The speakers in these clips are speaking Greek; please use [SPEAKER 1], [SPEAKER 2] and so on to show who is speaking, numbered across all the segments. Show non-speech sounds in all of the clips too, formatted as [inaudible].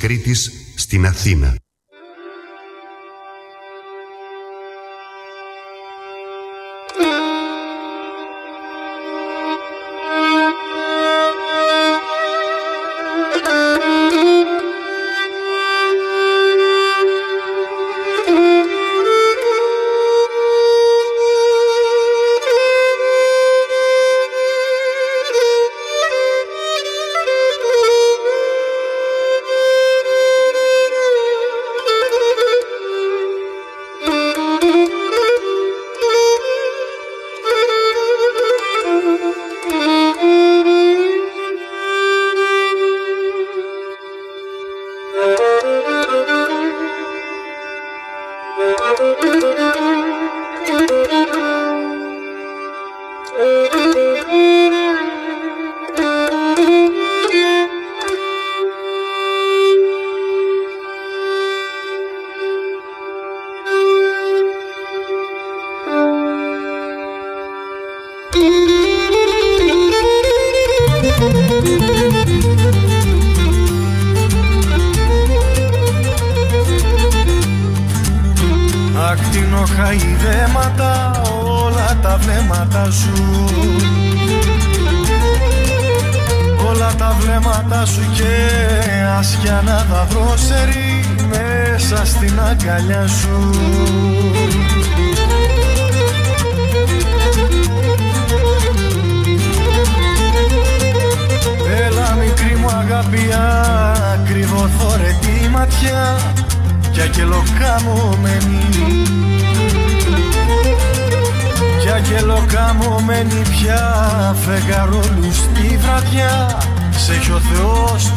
[SPEAKER 1] Κρήτης στην Αθήνα.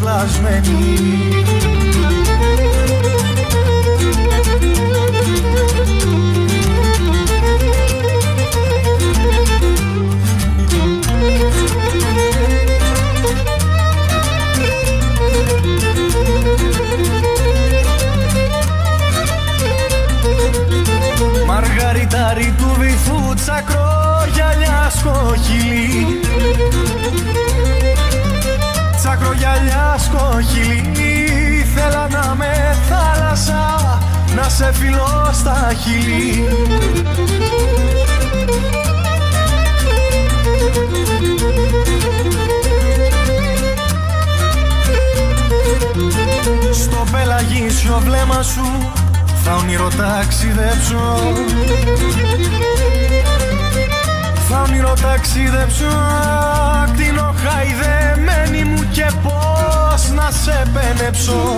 [SPEAKER 2] κλασμένη
[SPEAKER 1] σε φιλώ στα χείλη. Στο πελαγίσιο βλέμμα σου θα ονειροταξιδέψω. Θα ονειροταξιδέψω. Ακτινό χαϊδεμένη μου
[SPEAKER 2] και πώς
[SPEAKER 1] να σε πενέψω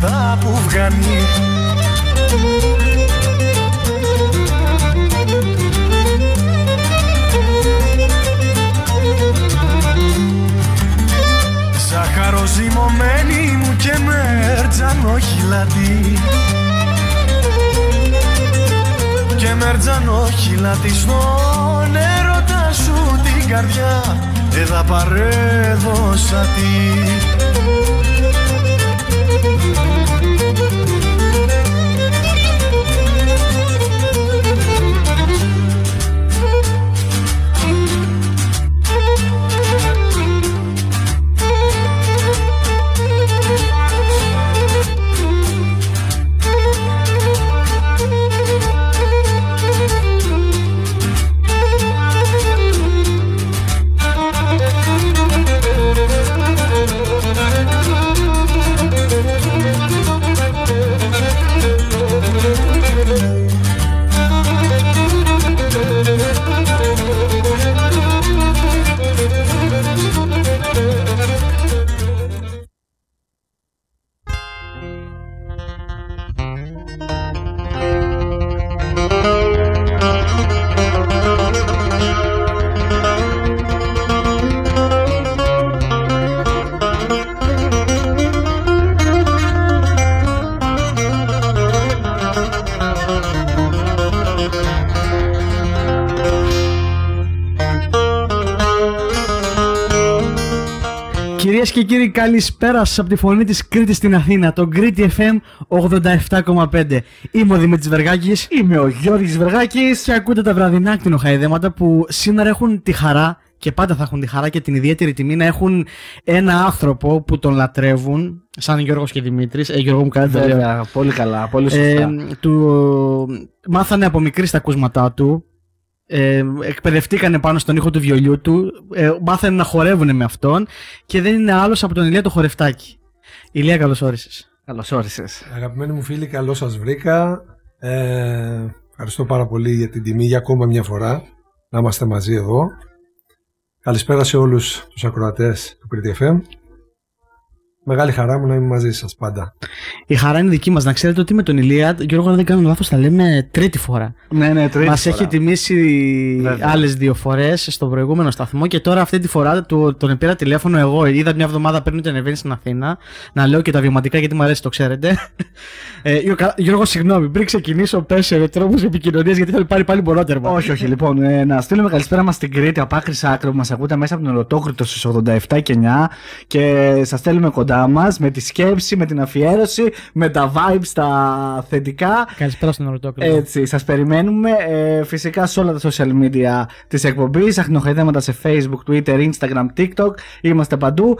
[SPEAKER 1] αυτά που βγάνει Ζάχαρο ζυμωμένη μου και μερτζανό χιλάτη και μερτζανό χιλάτη στον έρωτα σου την καρδιά δεν παρέδωσα τη.
[SPEAKER 2] Καλησπέρα σα από τη φωνή της Κρήτη στην Αθήνα, το Κρήτη FM 87,5. Είμαι ο Δημήτρης Βεργάκης.
[SPEAKER 3] Είμαι ο Γιώργης Βεργάκης
[SPEAKER 2] Και ακούτε τα βραδινά κτηνοχαϊδέματα που σήμερα έχουν τη χαρά και πάντα θα έχουν τη χαρά και την ιδιαίτερη τιμή να έχουν ένα άνθρωπο που τον λατρεύουν, σαν Γιώργος και Δημήτρης. Ε, Γιώργο μου κάνετε
[SPEAKER 3] Βέβαια, πολύ καλά, πολύ σωστά.
[SPEAKER 2] ε, του μάθανε από μικρή στα ακούσματά του. Ε, εκπαιδευτήκανε πάνω στον ήχο του βιολιού του. Ε, μάθανε να χορεύουν με αυτόν. Και δεν είναι άλλος από τον Ηλία το χορευτάκι. Ηλία, καλώς όρισες.
[SPEAKER 3] Καλώς όρισες.
[SPEAKER 4] Αγαπημένοι μου φίλοι, καλώς σας βρήκα. Ε, ευχαριστώ πάρα πολύ για την τιμή για ακόμα μια φορά να είμαστε μαζί εδώ. Καλησπέρα σε όλους τους ακροατές του Crete FM. Μεγάλη χαρά μου να είμαι μαζί σας πάντα.
[SPEAKER 2] Η χαρά είναι δική μας. Να ξέρετε ότι με τον Ηλίας, Γιώργο, αν δεν κάνω λάθος, θα λέμε τρίτη φορά.
[SPEAKER 3] Ναι, ναι, τρίτη
[SPEAKER 2] Μας
[SPEAKER 3] φορά.
[SPEAKER 2] έχει τιμήσει
[SPEAKER 3] Βέβαια.
[SPEAKER 2] άλλες δύο φορές στον προηγούμενο σταθμό και τώρα αυτή τη φορά του, τον πήρα τηλέφωνο εγώ. Είδα μια εβδομάδα πριν ότι ανεβαίνει στην Αθήνα να λέω και τα βιωματικά γιατί μου αρέσει, το ξέρετε. [laughs] Ε, Γιώργο, Γιώργο, συγγνώμη, πριν ξεκινήσω, πες τρόπους επικοινωνίας γιατί θα πάρει πάλι μονότερμα.
[SPEAKER 3] Όχι, όχι, λοιπόν, ε, να στείλουμε καλησπέρα μας στην Κρήτη από άκρη σ' άκρη που μας ακούτε μέσα από τον Ολοτόκριτο στις 87 και 9 και σας στέλνουμε κοντά μας με τη σκέψη, με την αφιέρωση, με τα vibes, τα θετικά.
[SPEAKER 2] Καλησπέρα στον Ορτόκλητο.
[SPEAKER 3] Έτσι, σας περιμένουμε ε, φυσικά σε όλα τα social media της εκπομπής, αχνοχαϊδέματα σε facebook, twitter, instagram, tiktok, είμαστε παντού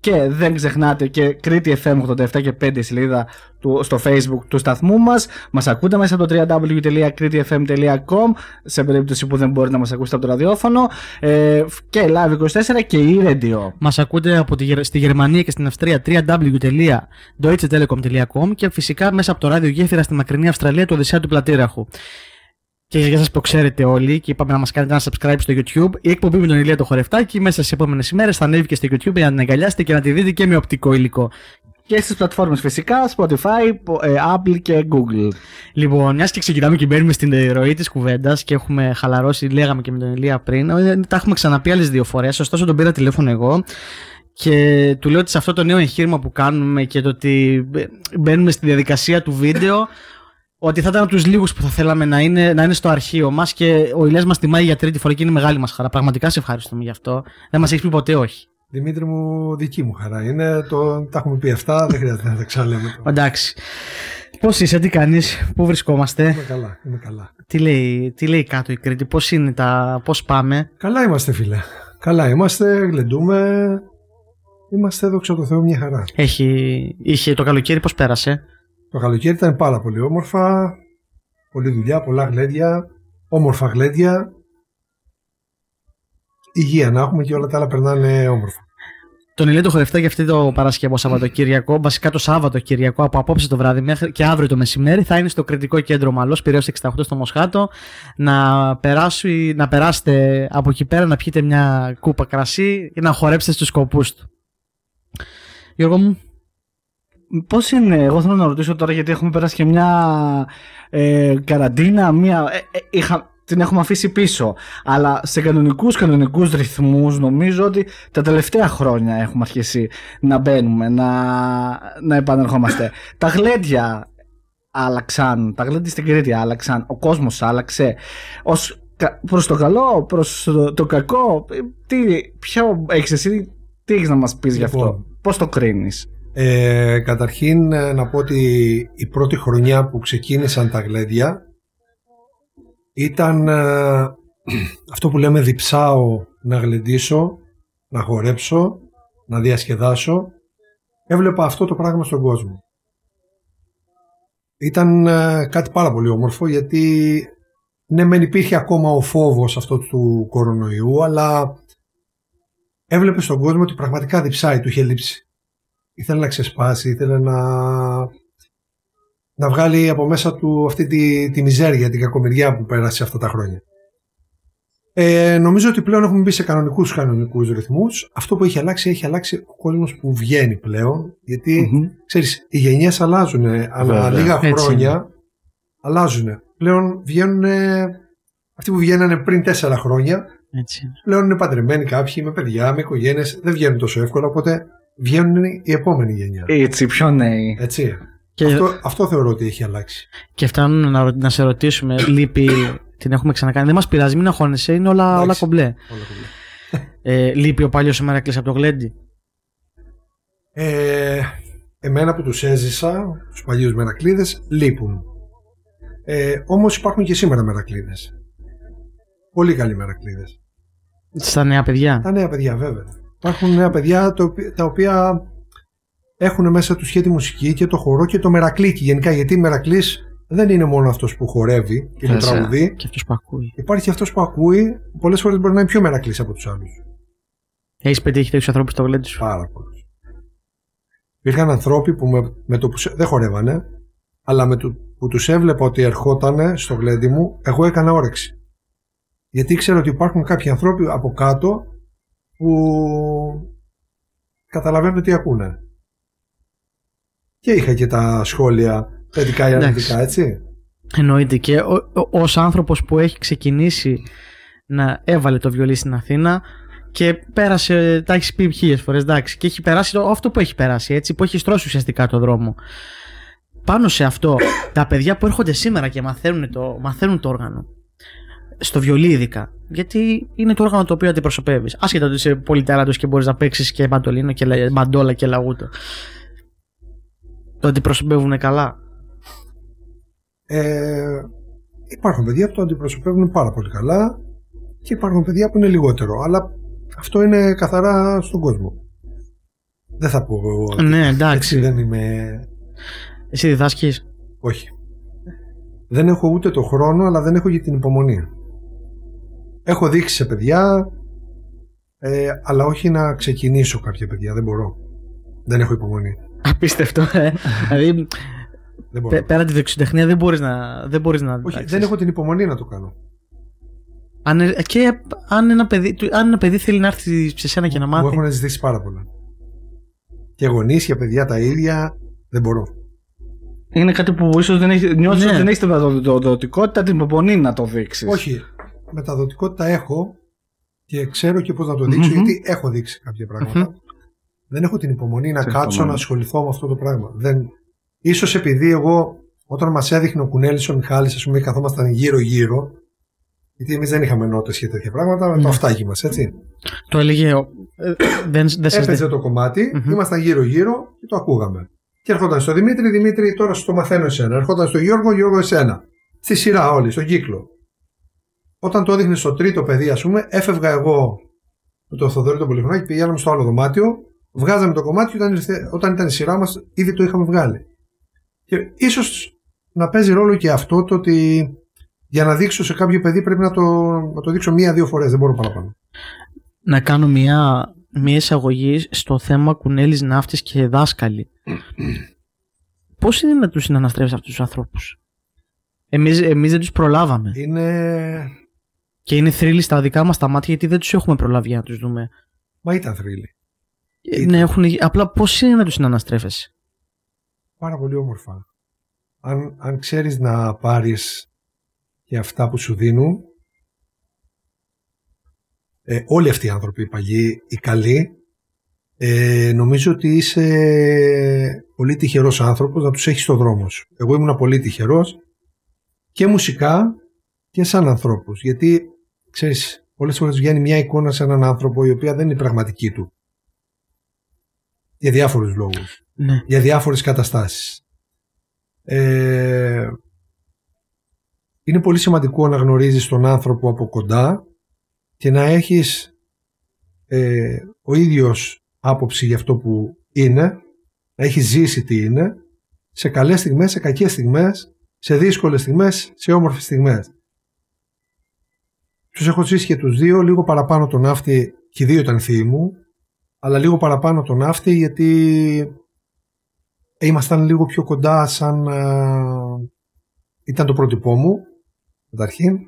[SPEAKER 3] και δεν ξεχνάτε και Κρήτη FM 87 και 5 σελίδα του, στο facebook του σταθμού μας. Μας ακούτε μέσα από το www.kritifm.com σε περίπτωση που δεν μπορείτε να μας ακούσετε από το ραδιόφωνο. Ε, και live24 και e-radio
[SPEAKER 2] Μας ακούτε από τη, Γερ- στη Γερμανία και στην Αυστρία www.deutschetelekom.com και φυσικά μέσα από το ράδιο γέφυρα στη μακρινή Αυστραλία του Οδυσσέα του Πλατήραχου. Και για σας που ξέρετε όλοι και είπαμε να μας κάνετε ένα subscribe στο YouTube, η εκπομπή με τον Ηλία το χορευτάκι μέσα στις επόμενες ημέρες θα ανέβει και στο YouTube για να την αγκαλιάσετε και να τη δείτε και με οπτικό υλικό.
[SPEAKER 3] και στις πλατφόρμες φυσικά Spotify, πο- ε, Apple και Google
[SPEAKER 2] Λοιπόν, μιας και ξεκινάμε και μπαίνουμε στην ροή της κουβέντας και έχουμε χαλαρώσει, λέγαμε και με τον Ηλία πριν, ε, τα έχουμε ξαναπεί άλλες δύο φορές. Ωστόσο, τον πήρα τηλέφωνο εγώ και του λέω ότι σε αυτό το νέο εγχείρημα που κάνουμε και το ότι μπαι- μπαίνουμε στη διαδικασία του βίντεο, ότι θα ήταν από τους λίγους που θα θέλαμε να είναι, να είναι στο αρχείο μας και ο Ηλίας μας τιμάει για τρίτη φορά και είναι μεγάλη μας χαρά. Πραγματικά σε ευχαριστούμε γι' αυτό. Δεν μας έχεις πει ποτέ όχι.
[SPEAKER 4] Δημήτρη μου, δική μου χαρά είναι. Το, τα έχουμε πει αυτά, δεν χρειάζεται να τα ξαναλέμε. τώρα.
[SPEAKER 2] Εντάξει. Πώς είσαι, τι κάνεις, πού βρισκόμαστε,
[SPEAKER 4] Είμαι καλά, είμαι καλά.
[SPEAKER 2] τι λέει, τι λέει κάτω η Κρήτη, πώς είναι τα. πώς πάμε;
[SPEAKER 4] Καλά είμαστε φίλε. Καλά είμαστε, γλεντούμε. Είμαστε δόξα τω Θεώ μια χαρά.
[SPEAKER 2] Έχει, είχε το καλοκαίρι πώς πέρασε;
[SPEAKER 4] Το καλοκαίρι ήταν πάρα πολύ όμορφα. Πολλή δουλειά, πολλά γλέντια. Όμορφα γλέντια. Υγεία να έχουμε και όλα τα άλλα περνάνε όμορφα.
[SPEAKER 2] Τον Ηλία το χορευτά για αυτή το Παρασκευό Σαββατοκύριακο. Βασικά το Σάββατοκύριακο από απόψε το βράδυ μέχρι και αύριο το μεσημέρι θα είναι στο κριτικό κέντρο Μαλός, Πυραιός 68 στο Μοσχάτο. Να, περάσει, να περάσετε από εκεί πέρα να πιείτε μια κούπα κρασί και να χορέψετε στους σκοπούς του. Γιώργο μου,
[SPEAKER 3] Πώς είναι, εγώ θέλω να ρωτήσω τώρα γιατί έχουμε περάσει και μια ε, καραντίνα, μια, ε, ε, είχα, την έχουμε αφήσει πίσω. Αλλά σε κανονικούς κανονικούς ρυθμούς νομίζω ότι τα τελευταία χρόνια έχουμε αρχίσει να μπαίνουμε, να, να επανερχόμαστε. τα γλέντια άλλαξαν, τα γλέντια στην Κρήτη άλλαξαν, ο κόσμος άλλαξε. Ως, κα- προς το καλό, προς το, το κακό, ε, τι, ποιο έχεις εσύ, τι έχεις να μας πεις γι' αυτό,
[SPEAKER 4] Λοιπόν.
[SPEAKER 3] πώς το κρίνεις;
[SPEAKER 4] Ε, καταρχήν ε, να πω ότι η πρώτη χρονιά που ξεκίνησαν τα γλέντια ήταν ε, [clears throat] αυτό που λέμε διψάω να γλεντήσω, να χορέψω, να διασκεδάσω. Έβλεπα αυτό το πράγμα στον κόσμο. Ήταν ε, κάτι πάρα πολύ όμορφο γιατί ναι μεν υπήρχε ακόμα ο φόβος αυτό του κορονοϊού αλλά έβλεπες στον κόσμο ότι πραγματικά διψάει, του είχε λείψει ήθελε να ξεσπάσει, ήθελε να, να βγάλει από μέσα του αυτή τη, τη μιζέρια, την κακομοιριά που πέρασε αυτά τα χρόνια. Ε, νομίζω ότι πλέον έχουμε μπει σε κανονικούς κανονικούς ρυθμούς. Αυτό που έχει αλλάξει, έχει αλλάξει ο κόσμος που βγαίνει πλέον. Γιατί,
[SPEAKER 3] Μμμ.
[SPEAKER 4] ξέρεις, οι γενιές αλλάζουν. Ανά
[SPEAKER 3] Βέβαια,
[SPEAKER 4] λίγα
[SPEAKER 2] έτσι
[SPEAKER 4] χρόνια αλλάζουν. Πλέον βγαίνουν αυτοί που βγαίνανε πριν τέσσερα χρόνια
[SPEAKER 2] έτσι.
[SPEAKER 4] πλέον είναι παντρεμένοι κάποιοι με παιδιά, με οικογένειες, δεν βγαίνουν τόσο εύκολα. Οπότε βγαίνουν η επόμενη γενιά.
[SPEAKER 3] Έτσι, πιο νέοι.
[SPEAKER 4] Έτσι.
[SPEAKER 2] Και,
[SPEAKER 4] Αυτό, αυτό θεωρώ ότι έχει αλλάξει.
[SPEAKER 2] και φτάνουν να, ρω- να σε ρωτήσουμε, [coughs] λείπει, την έχουμε ξανακάνει. Δεν μας πειράζει, μην αγχώνεσαι, είναι όλα, όλα
[SPEAKER 4] Εντάξει.
[SPEAKER 2] κομπλέ.
[SPEAKER 4] Όλα κομπλέ.
[SPEAKER 2] Ε, λείπει ο παλιός ο Μερακλής από το γλέντι.
[SPEAKER 4] Ε, εμένα που τους έζησα, τους παλιούς μερακλείδες, λείπουν. Ε, όμως υπάρχουν και σήμερα μερακλείδες. Πολύ καλοί μερακλείδες.
[SPEAKER 2] Στα νέα παιδιά.
[SPEAKER 4] Τα νέα παιδιά βέβαια. Υπάρχουν νέα παιδιά τα οποία, τα οποία έχουν μέσα τους και τη μουσική και το χορό και το μερακλίκι γενικά γιατί μερακλής δεν είναι μόνο αυτός που χορεύει και το
[SPEAKER 2] Βέβαια.
[SPEAKER 4] τραγουδεί.
[SPEAKER 2] Και αυτός που ακούει.
[SPEAKER 4] Υπάρχει αυτός που ακούει, πολλές φορές μπορεί να είναι πιο μερακλής από τους άλλους.
[SPEAKER 2] Έχεις πετύχει τέτοιους ανθρώπους στο γλέντι σου;
[SPEAKER 4] Πάρα πολλούς. Υπήρχαν ανθρώποι που με, με το που σε- δεν χορεύανε, αλλά με το που τους έβλεπα ότι ερχότανε στο γλέντι μου, εγώ έκανα όρεξη. Γιατί ήξερα ότι υπάρχουν κάποιοι άνθρωποι από κάτω που καταλαβαίνουν τι ακούνε. Και είχα και τα σχόλια θετικά ή
[SPEAKER 2] Εντάξει.
[SPEAKER 4] αρνητικά, έτσι.
[SPEAKER 2] Εννοείται και ως άνθρωπος που έχει ξεκινήσει να έβαλε το βιολί στην Αθήνα και πέρασε, τα έχεις πει χίλιες φορές, εντάξει, και έχει περάσει το, αυτό που έχει περάσει, έτσι, που έχει στρώσει ουσιαστικά το δρόμο. Πάνω σε αυτό, τα παιδιά που έρχονται σήμερα και μαθαίνουν το, μαθαίνουν το όργανο, στο βιολί ειδικά, γιατί είναι το όργανο το οποίο αντιπροσωπεύεις. Άσχετα ότι είσαι πολυτέρατο και μπορείς να παίξεις και μαντολίνο και λα- μαντόλα και λαγούτο. Το αντιπροσωπεύουν καλά;
[SPEAKER 4] Ε, υπάρχουν παιδιά που το αντιπροσωπεύουν πάρα πολύ καλά και υπάρχουν παιδιά που είναι λιγότερο. Αλλά αυτό είναι καθαρά στον κόσμο. Δεν θα πω εγώ. ότι
[SPEAKER 2] Ναι,
[SPEAKER 4] Έτσι
[SPEAKER 2] εντάξει.
[SPEAKER 4] δεν είμαι.
[SPEAKER 2] Εσύ διδάσκεις;
[SPEAKER 4] Όχι. Δεν έχω ούτε το χρόνο, αλλά δεν έχω και την υπομονή. Έχω δείξει σε παιδιά, ε, αλλά όχι να ξεκινήσω κάποια παιδιά. Δεν μπορώ. Δεν έχω υπομονή.
[SPEAKER 2] Απίστευτο, ε. δηλαδή,
[SPEAKER 4] Δεν μπορώ.
[SPEAKER 2] πέ- πέρα τη δεξιοτεχνία δεν μπορείς να. Δεν μπορείς να
[SPEAKER 4] όχι,
[SPEAKER 2] διδάξεις.
[SPEAKER 4] δεν έχω την υπομονή να το κάνω.
[SPEAKER 2] Αν, ε, και αν ένα, παιδί, του- αν ένα παιδί θέλει να έρθει σε σένα και να
[SPEAKER 4] Μου
[SPEAKER 2] μάθει.
[SPEAKER 4] έχουν ζητήσει πάρα πολλά. Και γονείς και παιδιά τα ίδια δεν μπορώ.
[SPEAKER 3] Είναι κάτι που ίσως δεν έχει, νιώθεις
[SPEAKER 2] Ναι.
[SPEAKER 3] ότι δεν έχεις την μεταδοτικότητα, την υπομονή να το δείξεις.
[SPEAKER 4] Όχι. Μεταδοτικότητα έχω και ξέρω και πώς να το δειξω
[SPEAKER 3] Μμμ.
[SPEAKER 4] γιατί έχω δείξει κάποια πράγματα. Δεν έχω την υπομονή να
[SPEAKER 3] Συμφωνώ.
[SPEAKER 4] κάτσω να ασχοληθώ με αυτό το πράγμα. Δεν... Ίσως επειδή εγώ όταν μας έδειχνε ο Κουνέλης ο Μιχάλης ας πούμε καθόμασταν γύρω γύρω γιατί εμείς δεν είχαμε νότες και τέτοια πράγματα με το
[SPEAKER 2] Ναι.
[SPEAKER 4] αυτάκι μας, έτσι.
[SPEAKER 2] Το έλεγε. ο- ε, δεν δεν σας
[SPEAKER 4] Έπαιζε
[SPEAKER 2] δε-
[SPEAKER 4] το κομμάτι,
[SPEAKER 2] Μμμ.
[SPEAKER 4] ήμασταν γύρω-γύρω και το ακούγαμε. Και έρχονταν στο Δημήτρη, Δημήτρη, τώρα σου το μαθαίνω εσένα. Έρχονταν στο Γιώργο, Γιώργο, εσένα. Στη σειρά όλοι, στον κύκλο. Όταν το έδειχνε στο τρίτο παιδί, ας πούμε, έφευγα εγώ με τον Θοδωρή τον Πολυχρονάκη, πηγαίναμε στο άλλο δωμάτιο, βγάζαμε το κομμάτι και όταν, ήρθε, όταν ήταν η σειρά μας, ήδη το είχαμε βγάλει. Και ίσως να παίζει ρόλο και αυτό το ότι για να δείξω σε κάποιο παιδί πρέπει να το, να το δείξω μία-δύο φορές, δεν μπορώ παραπάνω.
[SPEAKER 2] Να κάνω μια, μια εισαγωγή στο θέμα κουνέλης ναύτης και δάσκαλοι. [clears throat] Πώς είναι να τους συναναστρέφεις αυτούς τους ανθρώπους; Εμείς, εμείς δεν τους προλάβαμε.
[SPEAKER 4] Είναι.
[SPEAKER 2] Και είναι θρύλοι στα δικά μας τα μάτια γιατί δεν τους έχουμε προλάβει για να τους δούμε.
[SPEAKER 4] Μα ήταν θρύλη.
[SPEAKER 2] Ε, Ναι, έχουν, απλά πώς είναι να τους συναναστρέφεσαι;
[SPEAKER 4] πάρα πολύ όμορφα. Αν, αν ξέρεις να πάρεις και αυτά που σου δίνουν, ε, όλοι αυτοί οι άνθρωποι, οι παλιοί, οι καλοί, ε, νομίζω ότι είσαι πολύ τυχερός άνθρωπος να τους έχεις στο δρόμο σου. Εγώ ήμουν πολύ τυχερός και μουσικά και σαν ανθρώπους. Γιατί, ξέρεις, πολλές φορές βγαίνει μια εικόνα σε έναν άνθρωπο η οποία δεν είναι η πραγματική του. Για διάφορους λόγους
[SPEAKER 2] Ναι.
[SPEAKER 4] για διάφορες καταστάσεις. Ε, είναι πολύ σημαντικό να γνωρίζεις τον άνθρωπο από κοντά και να έχεις ε, ο ίδιος άποψη για αυτό που είναι, να έχεις ζήσει τι είναι, σε καλές στιγμές, σε κακές στιγμές, σε δύσκολες στιγμές, σε όμορφες στιγμές. Τους έχω ζήσει και τους δύο, λίγο παραπάνω τον ναύτη, και οι δύο ήταν θείοι μου, αλλά λίγο παραπάνω τον ναύτη γιατί ήμασταν λίγο πιο κοντά σαν α, ήταν το πρότυπό μου καταρχήν.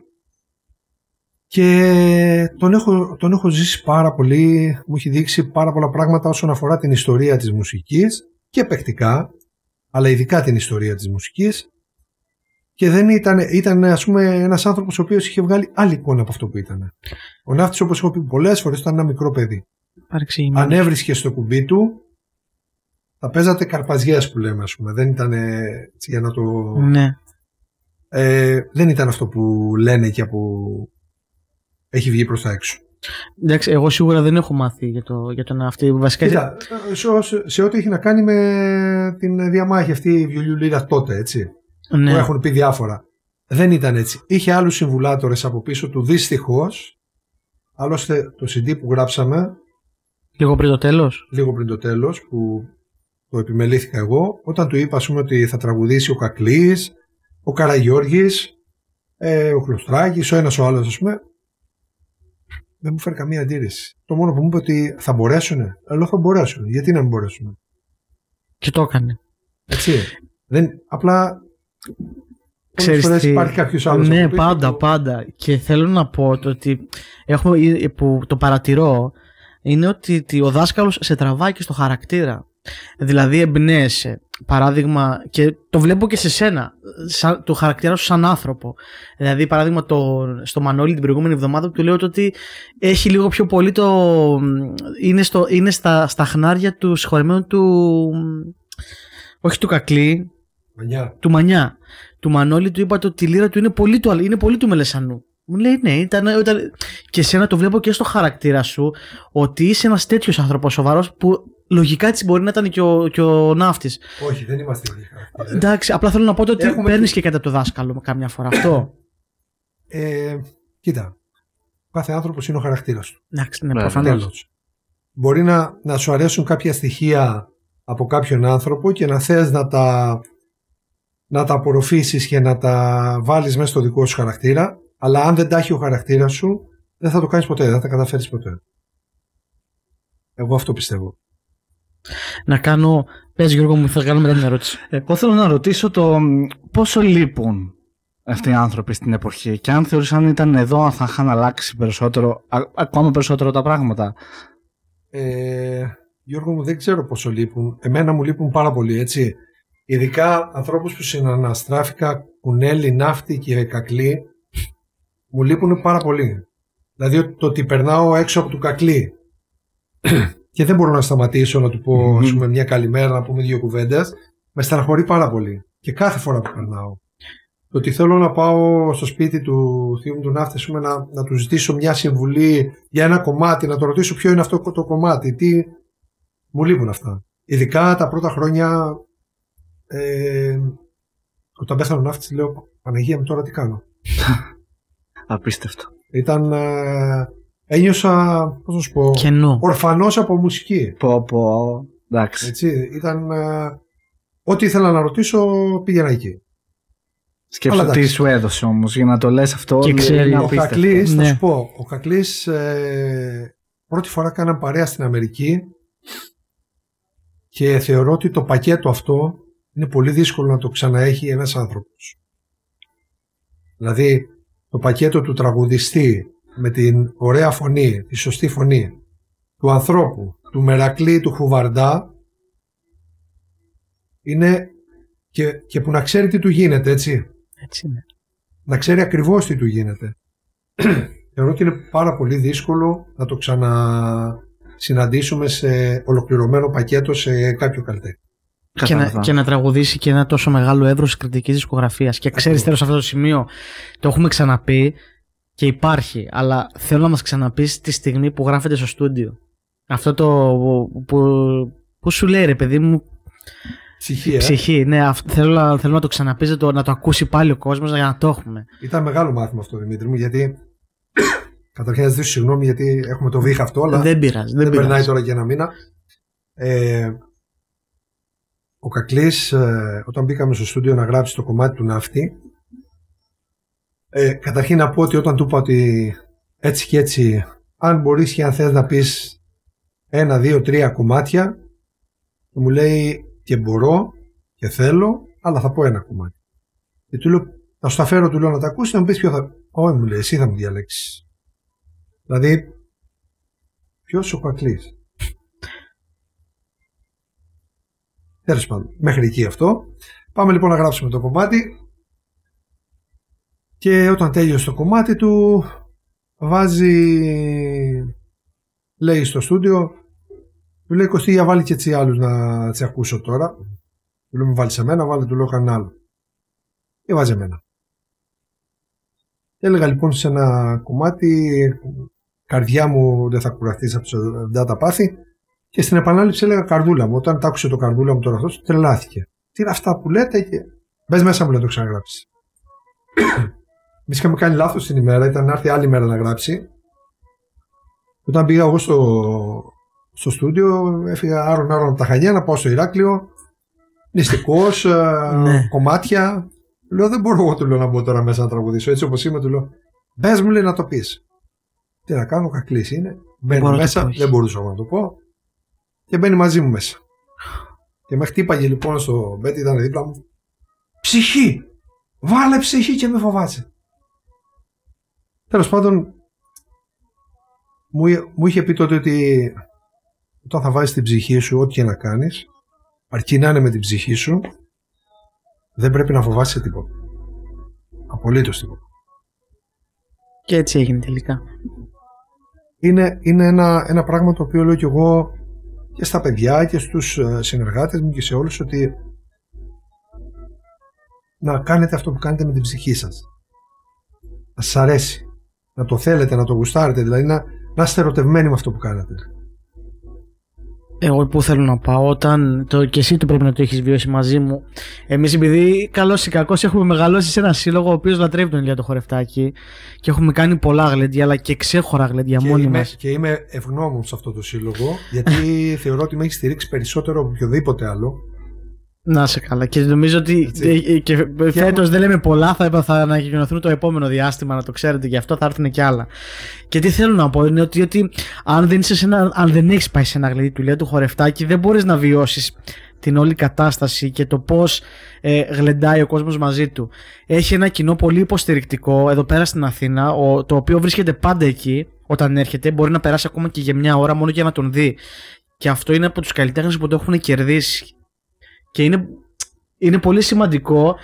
[SPEAKER 4] Και τον έχω, τον έχω ζήσει πάρα πολύ μου έχει δείξει πάρα πολλά πράγματα όσον αφορά την ιστορία της μουσικής και παικτικά αλλά ειδικά την ιστορία της μουσικής και δεν ήταν, ήταν ας πούμε ένας άνθρωπος ο οποίος είχε βγάλει άλλη εικόνα από αυτό που ήταν. Ο Ναύτης όπως έχω πει πολλές φορές ήταν ένα μικρό παιδί.
[SPEAKER 2] Παρεξηγημένος.
[SPEAKER 4] Αν έβρισκε στο κουμπί του, θα παίζατε καρπαζιές που λέμε, ας πούμε. Δεν ήταν ε, έτσι, για να το...
[SPEAKER 2] Ναι.
[SPEAKER 4] Ε, δεν ήταν αυτό που λένε και που έχει βγει προς τα έξω.
[SPEAKER 2] Εντάξει, εγώ σίγουρα δεν έχω μάθει για, το, για τον αυτή. Βασικά.
[SPEAKER 4] Κοίτα, σε, σε ό,τι έχει να κάνει με την διαμάχη αυτή η βιολιουλίρα τότε, έτσι.
[SPEAKER 2] Ναι.
[SPEAKER 4] Που έχουν πει διάφορα. Δεν ήταν έτσι. Είχε άλλους συμβουλάτορες από πίσω του, δυστυχώς. Άλλωστε το CD που γράψαμε
[SPEAKER 2] Λίγο πριν το τέλος.
[SPEAKER 4] λίγο πριν το τέλος που το επιμελήθηκα εγώ όταν του είπα ας πούμε, ότι θα τραγουδήσει ο Κακλής, ο Καραγιώργης, ε, ο Χλωστράκης, ο ένας ο άλλος ας πούμε δεν μου φέρει καμία αντίρρηση. Το μόνο που μου είπε ότι θα μπορέσουν, αλλά θα μπορέσουν. Γιατί να μην μπορέσουν.
[SPEAKER 2] Και το έκανε.
[SPEAKER 4] Έτσι. Δεν, απλά πολλές
[SPEAKER 2] Ξέρεις
[SPEAKER 4] φορές
[SPEAKER 2] τι-
[SPEAKER 4] υπάρχει κάποιος άλλος
[SPEAKER 2] Ναι,
[SPEAKER 4] από πίσω
[SPEAKER 2] πάντα,
[SPEAKER 4] που-
[SPEAKER 2] πάντα. Και θέλω να πω το ότι έχω, που το παρατηρώ είναι ότι, ότι ο δάσκαλος σε τραβάει και στο χαρακτήρα. Δηλαδή εμπνέεσαι. Παράδειγμα, και το βλέπω και σε σένα, σαν, το χαρακτήρα σου σαν άνθρωπο. Δηλαδή, παράδειγμα, το, στο Μανώλη την προηγούμενη εβδομάδα που του λέω το ότι έχει λίγο πιο πολύ το. είναι, στο, είναι στα, στα χνάρια του συγχωρεμένου του. Όχι του Κακλή,
[SPEAKER 4] Μανιά.
[SPEAKER 2] του Μανιά. Του Μανώλη του είπατε ότι η λύρα του είναι πολύ του, είναι πολύ του Μελεσανού. Μου λέει ναι, ήταν, ήταν... και εσένα το βλέπω και στο χαρακτήρα σου ότι είσαι ένας τέτοιος άνθρωπος σοβαρός που λογικά έτσι μπορεί να ήταν και ο, και ο ναύτης.
[SPEAKER 4] Όχι, δεν είμαστε ίδιοι χαρακτήρες.
[SPEAKER 2] Εντάξει, απλά θέλω να πω το ότι
[SPEAKER 4] Έχουμε-
[SPEAKER 2] παίρνεις και κάτι από το δάσκαλο καμιά φορά. Αυτό. [coughs]
[SPEAKER 4] Ε, κοίτα, ο κάθε άνθρωπος είναι ο χαρακτήρας του.
[SPEAKER 2] Εντάξει, ναι,
[SPEAKER 3] Ναι,
[SPEAKER 2] προφανώς.
[SPEAKER 4] Τέλος. Μπορεί να, να σου αρέσουν κάποια στοιχεία από κάποιον άνθρωπο και να θες να τα, να τα απορροφήσεις και να τα βάλεις μέσα στο δικό σου χαρακτήρα, αλλά αν δεν τα έχει ο χαρακτήρας σου, δεν θα το κάνεις ποτέ, δεν θα τα καταφέρεις ποτέ. Εγώ αυτό πιστεύω.
[SPEAKER 2] Να κάνω. Πες Γιώργο μου, θα κάνω μετά την ερώτηση.
[SPEAKER 3] Εγώ θέλω να ρωτήσω το μ, πόσο λείπουν αυτοί οι άνθρωποι στην εποχή και αν θεωρείς αν ήταν εδώ αν θα είχαν αλλάξει περισσότερο, α- ακόμα περισσότερο τα πράγματα.
[SPEAKER 4] Ε, Γιώργο μου δεν ξέρω πόσο λείπουν. Εμένα μου λείπουν πάρα πολύ έτσι. Ειδικά ανθρώπους που συναναστράφηκα κουνέλι, ναύτη και κακλή μου λείπουν πάρα πολύ. Δηλαδή το ότι περνάω έξω από του κακλή [clears throat] και δεν μπορώ να σταματήσω να του πω
[SPEAKER 3] Μμμ.
[SPEAKER 4] ας πούμε, μια καλημέρα, να πούμε δύο κουβέντες με στεναχωρεί πάρα πολύ. Και κάθε φορά που περνάω. Το ότι θέλω να πάω στο σπίτι του θείου μου του ναύτη ας πούμε, να, να του ζητήσω μια συμβουλή για ένα κομμάτι, να το ρωτήσω ποιο είναι αυτό το κομμάτι, τι μου λείπουν αυτά. Ειδικά τα πρώτα χρόνια ε, όταν πέθανε ο ναύτης λέω Παναγία μου τώρα τι κάνω. [laughs]
[SPEAKER 3] Απίστευτο.
[SPEAKER 4] Ήταν, ε, ένιωσα, πώς να σου πω,
[SPEAKER 2] Κενό.
[SPEAKER 4] ορφανός από μουσική.
[SPEAKER 3] Πω πω. Εντάξει.
[SPEAKER 4] Έτσι, ήταν, ε, ό,τι ήθελα να ρωτήσω πήγαινα εκεί.
[SPEAKER 3] Σκέψου
[SPEAKER 4] Αλλά
[SPEAKER 3] τι
[SPEAKER 4] εντάξει.
[SPEAKER 3] σου έδωσε όμως για να το λες αυτό.
[SPEAKER 2] Και
[SPEAKER 3] είναι
[SPEAKER 2] ξέρει, ο
[SPEAKER 4] Ο
[SPEAKER 3] απίστευτο.
[SPEAKER 4] Κακλής, θα
[SPEAKER 2] Ναι.
[SPEAKER 4] σου πω, ο Κακλής ε, πρώτη φορά κάναμε παρέα στην Αμερική και θεωρώ ότι το πακέτο αυτό είναι πολύ δύσκολο να το ξαναέχει ένας άνθρωπος. Δηλαδή, το πακέτο του τραγουδιστή με την ωραία φωνή, τη σωστή φωνή, του ανθρώπου, του Μερακλή, του Χουβαρντά, είναι και, και που να ξέρει τι του γίνεται, έτσι
[SPEAKER 2] Έτσι είναι.
[SPEAKER 4] να ξέρει ακριβώς τι του γίνεται. [clears throat] Θεωρώ ότι είναι πάρα πολύ δύσκολο να το ξανασυναντήσουμε σε ολοκληρωμένο πακέτο σε κάποιο καλλιτέχνη.
[SPEAKER 2] Και, να,
[SPEAKER 3] Κατάλαβα.
[SPEAKER 2] και να τραγουδήσει και ένα τόσο μεγάλο εύρος κριτικής δισκογραφίας. Και ξέρεις
[SPEAKER 4] Ακριβώς.
[SPEAKER 2] τέλος σε αυτό το σημείο, το έχουμε ξαναπεί και υπάρχει, αλλά θέλω να μας ξαναπείς τη στιγμή που γράφεται στο στούντιο. Αυτό το που, που σου λέει ρε παιδί μου,
[SPEAKER 4] Ψυχή, ε.
[SPEAKER 2] ψυχή. Ναι, αυ- θέλω, να- θέλω να το ξαναπείς, να το, να το ακούσει πάλι ο κόσμος για να το έχουμε.
[SPEAKER 4] Ήταν μεγάλο μάθημα αυτό, Δημήτρη μου, γιατί [clears throat] καταρχήν να ζητήσω συγγνώμη γιατί έχουμε το βήχα αυτό, αλλά
[SPEAKER 2] δεν πειράζει. Δεν,
[SPEAKER 4] δεν περνάει
[SPEAKER 2] πειράζει.
[SPEAKER 4] τώρα και ένα μήνα. Ε, ο Κακλής, ε, όταν μπήκαμε στο στούντιο να γράψει το κομμάτι του ναύτη, ε, καταρχήν να πω ότι όταν του είπα ότι έτσι και έτσι, αν μπορείς και αν θες να πεις ένα, δύο, τρία κομμάτια, μου λέει και μπορώ και θέλω, αλλά θα πω ένα κομμάτι. Και του λέω, θα σου τα φέρω, του λέω να τα ακούσεις, να μου πεις ποιο θα... Όχι, μου λέει, εσύ θα μου διαλέξεις. Δηλαδή, ποιος ο Κακλής; Τέλος πάντων, μέχρι εκεί αυτό. Πάμε λοιπόν να γράψουμε το κομμάτι. Και όταν τέλειωσε το κομμάτι του, βάζει, λέει στο στούντιο, του λέει Κωστή για βάλει και έτσι άλλους να τσι ακούσω τώρα. Του λέω μην βάλεις εμένα, βάλε του λέω κανένα άλλο. Και βάζει εμένα. Έλεγα λοιπόν σε ένα κομμάτι καρδιά μου δεν θα κουραστεί από τα τα πάθη. Και στην επανάληψη έλεγα καρδούλα μου. Όταν τ' άκουσε το καρδούλα μου τώρα αυτός, τρελάθηκε. Τι είναι αυτά που λέτε και. Μπες μέσα μου να το ξαναγράψεις. [coughs] Εμεί είχαμε κάνει λάθος την ημέρα, ήταν να έρθει άλλη μέρα να γράψει. Όταν πήγα εγώ στο, στο στούντιο, έφυγα άρον άρον από τα Χανιά να πάω στο Ηράκλειο. Νηστικό, [coughs]
[SPEAKER 2] Ναι.
[SPEAKER 4] κομμάτια. Λέω δεν μπορώ εγώ του λέω να μπω τώρα μέσα να τραγουδήσω. Έτσι όπως είμαι, του λέω. Μπες μου λέει να το πεις. Τι να κάνω, κακλής είναι. Μπαίνει
[SPEAKER 2] μπορώ να το
[SPEAKER 4] μέσα,
[SPEAKER 2] πω, όχι.
[SPEAKER 4] δεν μπορούσα εγώ να το πω. Και μπαίνει μαζί μου μέσα. Και με χτύπαγε λοιπόν στο μπέτι, ήταν δίπλα μου. Ψυχή! Βάλε ψυχή και με φοβάσαι. Τέλος πάντων, μου, μου είχε πει τότε ότι όταν θα βάζεις την ψυχή σου, ό,τι και να κάνεις, αρκεί να είναι με την ψυχή σου, δεν πρέπει να φοβάσαι τίποτα. Απολύτως τίποτα.
[SPEAKER 2] Και έτσι έγινε τελικά.
[SPEAKER 4] Είναι, είναι ένα, ένα πράγμα το οποίο λέω κι εγώ και στα παιδιά και στους ε, συνεργάτες μου και σε όλους ότι να κάνετε αυτό που κάνετε με την ψυχή σας. Να σας αρέσει. Να το θέλετε, να το γουστάρετε, δηλαδή να, να είστε ερωτευμένοι με αυτό που κάνετε.
[SPEAKER 2] Εγώ που θέλω να πάω, όταν το, και εσύ το πρέπει να το έχεις βιώσει μαζί μου. Εμείς, επειδή καλός ή κακός έχουμε μεγαλώσει σε ένα σύλλογο ο οποίος λατρεύει τον Ηλία το χορευτάκι και έχουμε κάνει πολλά γλεντιά, αλλά και ξέχωρα γλεντιά
[SPEAKER 4] και,
[SPEAKER 2] μόνοι
[SPEAKER 4] είμαι,
[SPEAKER 2] μας.
[SPEAKER 4] και είμαι ευγνώμων σε αυτό το σύλλογο, γιατί θεωρώ ότι με έχει στηρίξει περισσότερο από οποιοδήποτε άλλο.
[SPEAKER 2] Να σε καλά. Και νομίζω ότι
[SPEAKER 4] Έτσι.
[SPEAKER 2] ε, και φέτος δεν λέμε πολλά, θα, θα ανακοινωθούν το επόμενο διάστημα, να το ξέρετε και αυτό θα έρθουν και άλλα. Και τι θέλω να πω είναι ότι, ότι αν δεν, είσαι σε ένα, αν δεν έχεις πάει σε ένα γλεντί του Ηλία του χορευτάκι, δεν μπορείς να βιώσεις την όλη κατάσταση και το πώς ε, γλεντάει ο κόσμος μαζί του. Έχει ένα κοινό πολύ υποστηρικτικό εδώ πέρα στην Αθήνα, ο, το οποίο βρίσκεται πάντα εκεί όταν έρχεται, μπορεί να περάσει ακόμα και για μια ώρα μόνο για να τον δει. Και αυτό είναι από τους καλλιτέχνες που το έχουν κερδίσει. Και είναι, είναι πολύ σημαντικό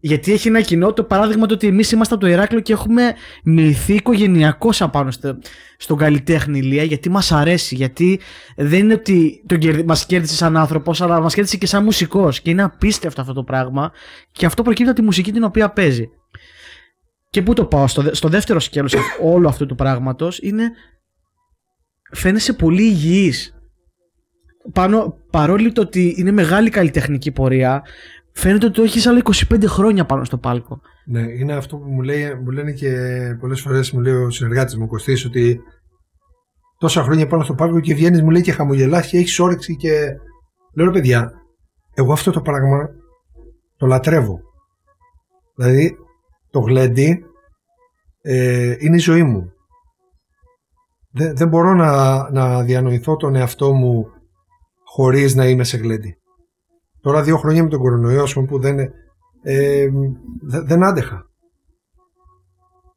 [SPEAKER 2] γιατί έχει ένα κοινό το παράδειγμα το ότι εμείς είμαστε από το Ηράκλειο και έχουμε μυθεί οικογενειακώ απάνω στο, στον καλλιτέχνη Ηλία γιατί μας αρέσει. Γιατί δεν είναι ότι τον κερδί, μας κέρδισε σαν άνθρωπος, αλλά μας κέρδισε και σαν μουσικός. Και είναι απίστευτο αυτό το πράγμα. Και αυτό προκύπτει από τη μουσική την οποία παίζει. Και πού το πάω, στο, δε- στο δεύτερο σκέλος όλου αυτού του πράγματος είναι φαίνεσαι πολύ υγιής. Πάνω, παρόλο το ότι είναι μεγάλη καλλιτεχνική πορεία, φαίνεται ότι το έχεις άλλα 25 χρόνια πάνω στο πάλκο.
[SPEAKER 4] Ναι, είναι αυτό που μου, λέει, μου λένε και πολλές φορές μου λέει ο συνεργάτης μου ο Κωστής, ότι τόσα χρόνια πάνω στο πάρκο και βγαίνεις, μου λέει και χαμογελάς και έχεις όρεξη και. Λέω ρε παιδιά, εγώ αυτό το πράγμα το λατρεύω. Δηλαδή, το γλέντι ε, είναι η ζωή μου. Δεν, δεν μπορώ να, να διανοηθώ τον εαυτό μου χωρίς να είμαι σε γλέντι. Τώρα δύο χρόνια με τον κορονοϊό, ας πούμε, που δεν, ε, δε- δεν άντεχα.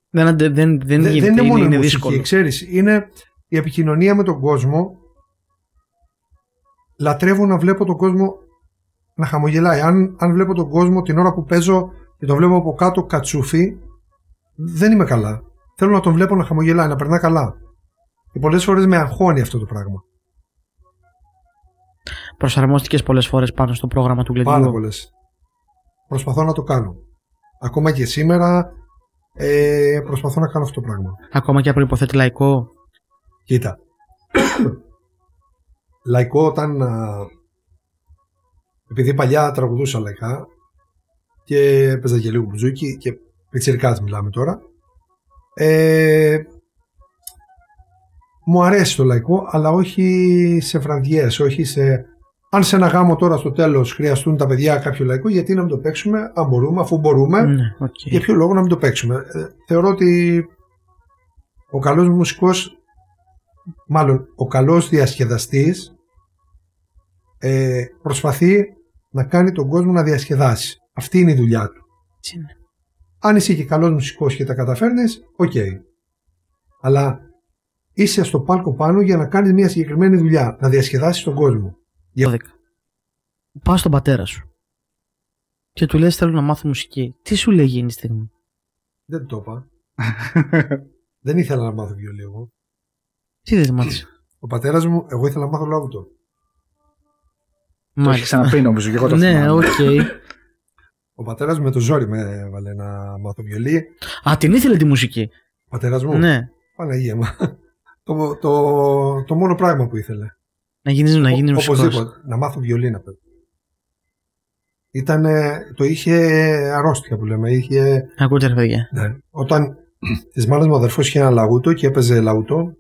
[SPEAKER 2] Δεν, αντε- δεν, δεν,
[SPEAKER 4] Δεν,
[SPEAKER 2] γίνεται,
[SPEAKER 4] δεν είναι μόνο
[SPEAKER 2] είναι,
[SPEAKER 4] η
[SPEAKER 2] είναι
[SPEAKER 4] μουσική,
[SPEAKER 2] δύσκολο.
[SPEAKER 4] ξέρεις. Είναι η επικοινωνία με τον κόσμο. Λατρεύω να βλέπω τον κόσμο να χαμογελάει. Αν, αν βλέπω τον κόσμο την ώρα που παίζω και τον βλέπω από κάτω κατσούφι, δεν είμαι καλά. Θέλω να τον βλέπω να χαμογελάει, να περνά καλά. Και πολλές φορές με αγχώνει αυτό το πράγμα.
[SPEAKER 2] Προσαρμόστηκες πολλές φορές πάνω στο πρόγραμμα του
[SPEAKER 4] Πάρα
[SPEAKER 2] Γλεντιού.
[SPEAKER 4] πολλές. Προσπαθώ να το κάνω. Ακόμα και σήμερα ε, προσπαθώ να κάνω αυτό το πράγμα.
[SPEAKER 2] Ακόμα και αν προϋποθέτει λαϊκό.
[SPEAKER 4] Κοίτα. Λαϊκό όταν. α, επειδή παλιά τραγουδούσα λαϊκά και έπαιζα και λίγο μπουζούκι και πιτσιρικάς μιλάμε τώρα. Ε, μου αρέσει το λαϊκό, αλλά όχι σε βραδιές, όχι σε... Αν σε ένα γάμο τώρα στο τέλος χρειαστούν τα παιδιά κάποιο λαϊκό, γιατί να μην το παίξουμε, αν μπορούμε, αφού μπορούμε,
[SPEAKER 2] Ναι, οκ.
[SPEAKER 4] για ποιο λόγο να μην το παίξουμε. Ε, θεωρώ ότι ο καλός μουσικός, μάλλον ο καλός διασκεδαστής, ε, προσπαθεί να κάνει τον κόσμο να διασκεδάσει. Αυτή είναι η δουλειά του.
[SPEAKER 2] Έτσι είναι.
[SPEAKER 4] Αν είσαι και καλός μουσικός και τα καταφέρνεις, οκ. Αλλά είσαι στο πάλκο πάνω για να κάνεις μια συγκεκριμένη δουλειά, να διασκεδάσεις τον κόσμο. Για-
[SPEAKER 2] 12. Πας στον πατέρα σου. Και του λες θέλω να μάθω μουσική. Τι σου λέει εκείνη τη στιγμή;
[SPEAKER 4] Δεν το είπα. [laughs] Δεν ήθελα να μάθω βιολί εγώ.
[SPEAKER 2] Τι δεν μάθεις;
[SPEAKER 4] Ο πατέρας μου, εγώ ήθελα να μάθω λαούτο.
[SPEAKER 3] Το έχεις ξαναπεί νομίζω και εγώ το
[SPEAKER 2] Ναι,
[SPEAKER 3] θυμάμαι.
[SPEAKER 2] οκ.
[SPEAKER 4] Ο πατέρας μου με το ζόρι με έβαλε να μάθω βιολί.
[SPEAKER 2] Α, την ήθελε τη μουσική.
[SPEAKER 4] Ο πατέρας μου,
[SPEAKER 2] Ναι.
[SPEAKER 4] Παναγία μου. Το, το, το μόνο πράγμα που ήθελε.
[SPEAKER 2] Να γίνεις, να γίνεις
[SPEAKER 4] Ο-
[SPEAKER 2] μουσικός.
[SPEAKER 4] Οπωσδήποτε. Να μάθω βιολίνα. παιδί. Ήτανε, το είχε αρρώστια που λέμε. Είχε,
[SPEAKER 2] Ακούτε ρε παιδιά.
[SPEAKER 4] ναι. Όταν τη μάνα μου αδερφός είχε ένα λαούτο και έπαιζε λαούτο.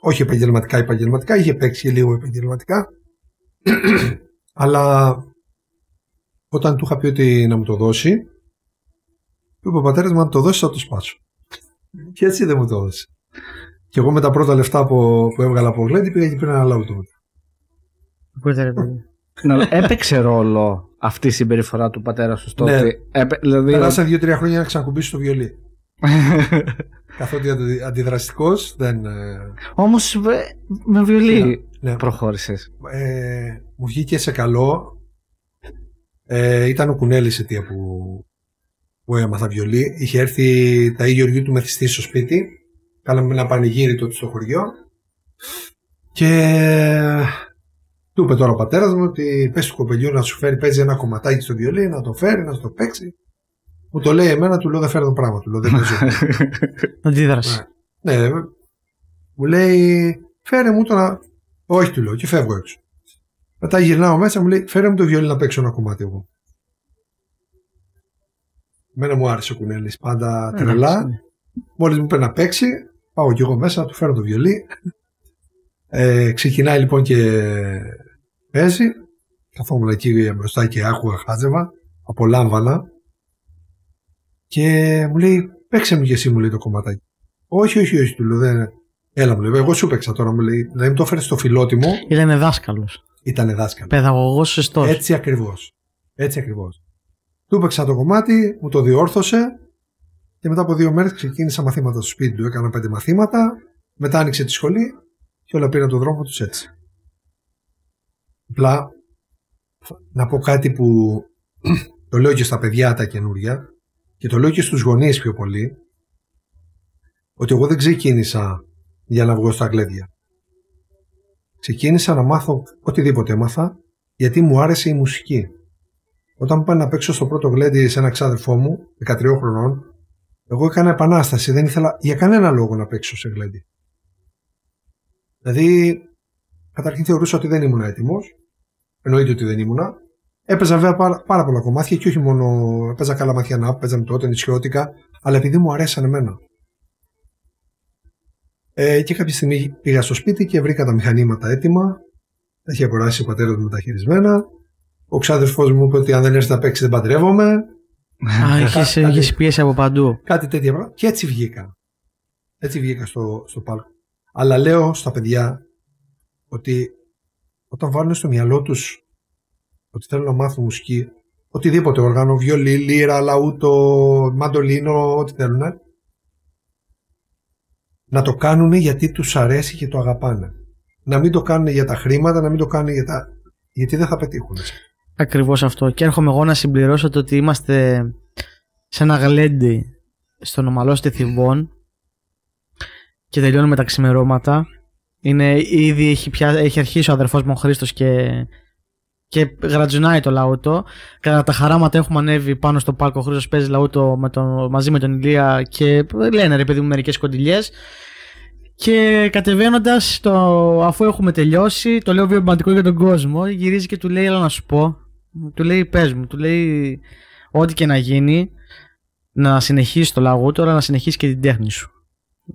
[SPEAKER 4] Όχι επαγγελματικά, επαγγελματικά. Είχε παίξει λίγο επαγγελματικά. [clears throat] Αλλά όταν του είχα πει ότι να μου το δώσει, του είπε ο πατέρας μου: Αν το δώσεις, θα το σπάσω. [laughs] Και έτσι δεν μου το έδωσε. Και εγώ με τα πρώτα λεφτά που, που έβγαλα από γλέντι πήγα και πήρα ένα λαούτο. μετά.
[SPEAKER 2] Ακούτε ρε παιδιά.
[SPEAKER 3] Να- Έπαιξε ρόλο αυτή η συμπεριφορά του πατέρα σου στο
[SPEAKER 4] Ναι.
[SPEAKER 3] ότι. έπαι- δηλαδή,
[SPEAKER 4] Περάσαν δύο-τρία χρόνια να ξανακουμπήσω το βιολί. [laughs] Καθότι αντι, αντιδραστικός δεν. ε,
[SPEAKER 3] Όμως με βιολί
[SPEAKER 4] ναι.
[SPEAKER 3] προχώρησες.
[SPEAKER 4] ε, μου βγήκε σε καλό. Ε, ήταν ο Κουνέλης αιτία που, που έμαθα βιολί. Είχε έρθει τα Γεωργίου του μεθυστή στο σπίτι. Κάναμε ένα πανηγύρι τότε στο χωριό. Και του είπε τώρα ο πατέρας μου ότι πες του κοπελιού να σου φέρει, παίζει ένα κομματάκι στο βιολί, να το φέρει, να το παίξει. Μου το λέει εμένα, του λέω δεν φέρνω πράγμα, του λέω δεν παίζω. [laughs]
[SPEAKER 2] Αντίδραση.
[SPEAKER 4] Ναι, μου λέει, φέρε μου το να. Όχι, του λέω, και φεύγω έξω. Μετά γυρνάω μέσα, μου λέει, φέρε μου το βιολί να παίξω ένα κομμάτι εγώ. Μένα μου άρεσε ο κουνέλης, πάντα τρελά.
[SPEAKER 2] ναι.
[SPEAKER 4] Μόλις μου είπε να παίξει, πάω κι εγώ μέσα, του φέρω το βιολί. Ε, ξεκινάει λοιπόν και παίζει. Καθόμουν εκεί μπροστά και άκουγα, χάζευα, απολάμβανα. Και μου λέει, παίξε μου και εσύ, μου λέει το κομματάκι. Όχι, όχι, όχι, του λέω, δεν. Έλα, μου λέει, εγώ σου παίξα τώρα, μου λέει, να μου το έφερε στο φιλότιμο,
[SPEAKER 2] Ήταν δάσκαλος.
[SPEAKER 4] ήταν δάσκαλος.
[SPEAKER 2] Παιδαγωγός σωστός.
[SPEAKER 4] Έτσι ακριβώς. Έτσι ακριβώς. Του έπαιξα το κομμάτι, μου το διόρθωσε και μετά από δύο μέρες ξεκίνησα μαθήματα στο σπίτι του. Έκανα πέντε μαθήματα, μετά άνοιξε τη σχολή και όλα πήραν τον δρόμο τους έτσι. Απλά να πω κάτι που [clears throat] το λέω και στα παιδιά τα καινούρια και το λέω και στους γονείς πιο πολύ ότι εγώ δεν ξεκίνησα για να βγω στα γλέντια. Ξεκίνησα να μάθω οτιδήποτε έμαθα γιατί μου άρεσε η μουσική. Όταν μου πάνε να παίξω στο πρώτο γλέντι σε ένα ξάδερφό μου, 13 χρονών, εγώ έκανα επανάσταση. Δεν ήθελα για κανένα λόγο να παίξω σε γλέντι. Δηλαδή, καταρχήν θεωρούσα ότι δεν ήμουν έτοιμος. Εννοείται ότι δεν ήμουνα. Έπαιζα βέβαια πάρα, πάρα πολλά κομμάτια και όχι μόνο. Έπαιζα καλά μάτια να παίζαμε τότε νησιώτικα, αλλά επειδή μου αρέσαν εμένα. Ε, και κάποια στιγμή πήγα στο σπίτι και βρήκα τα μηχανήματα έτοιμα. Τα είχε αγοράσει ο πατέρας μου μεταχειρισμένα. Ο ξάδερφός μου είπε ότι αν δεν έρθει να παίξει δεν παντρεύομαι.
[SPEAKER 2] Α, [laughs] είχες,
[SPEAKER 4] Κάτι-
[SPEAKER 2] είχες πίεση από παντού.
[SPEAKER 4] Κάτι τέτοια πράγματα. Και έτσι βγήκα. Έτσι βγήκα στο, στο πάλκο. Αλλά λέω στα παιδιά ότι όταν βάλουν στο μυαλό τους ότι θέλουν να μάθουν μουσική, οτιδήποτε όργανο, βιολί, λύρα, λαούτο, μαντολίνο, ό,τι θέλουν, να το κάνουν γιατί τους αρέσει και το αγαπάνε. Να μην το κάνουν για τα χρήματα, να μην το κάνουν για τα... γιατί δεν θα πετύχουν.
[SPEAKER 2] Ακριβώς αυτό. Και έρχομαι εγώ να συμπληρώσω το ότι είμαστε σε ένα γλέντι στον ομαλό Θηβών και τελειώνουμε τα ξημερώματα. Είναι, ήδη έχει, πια, έχει αρχίσει ο αδερφός μου ο Χρήστος και, και γρατζουνάει το λαούτο. Κατά τα χαράματα έχουμε ανέβει πάνω στο πάλκο. Ο Χρήστος παίζει λαούτο με τον, μαζί με τον Ηλία και λένε ρε παιδί μου μερικές κοντιλιές. Και κατεβαίνοντας, αφού έχουμε τελειώσει, το λέω βιωματικό για τον κόσμο, γυρίζει και του λέει: Έλα να σου πω. Του λέει: Πες μου, του λέει: Ό,τι και να γίνει, να συνεχίσεις το λαγό τώρα, να συνεχίσεις και την τέχνη σου.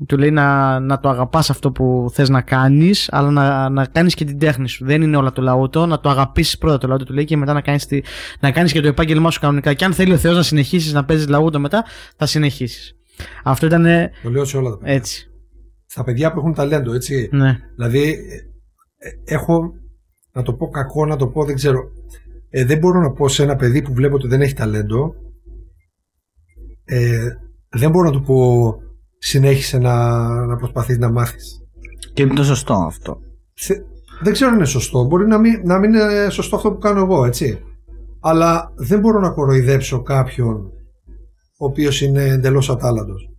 [SPEAKER 2] Του λέει να, να το αγαπάς αυτό που θες να κάνεις αλλά να, να κάνεις και την τέχνη σου. Δεν είναι όλα το λαούτο, να το αγαπήσεις πρώτα το λαούτο του λέει και μετά να κάνεις, τη, να κάνεις και το επάγγελμά σου κανονικά. Και αν θέλει ο Θεός να συνεχίσεις να παίζεις λαούτο μετά, θα συνεχίσεις. Αυτό ήταν
[SPEAKER 4] Το λέω σε όλα τα παιδιά.
[SPEAKER 2] έτσι.
[SPEAKER 4] Στα παιδιά που έχουν ταλέντο, έτσι.
[SPEAKER 2] Ναι.
[SPEAKER 4] Δηλαδή, ε, ε, έχω να το πω κακό, να το πω δεν ξέρω. Ε, δεν μπορώ να πω σε ένα παιδί που βλέπω ότι δεν έχει ταλέντο. Ε, δεν μπορώ να του πω συνέχισε να, να προσπαθείς να μάθεις.
[SPEAKER 3] Και είναι το σωστό αυτό.
[SPEAKER 4] Σε- δεν ξέρω αν είναι σωστό. Μπορεί να μην, να μην είναι σωστό αυτό που κάνω εγώ, έτσι. Αλλά δεν μπορώ να κοροϊδέψω κάποιον ο οποίος είναι εντελώς ατάλλαντος.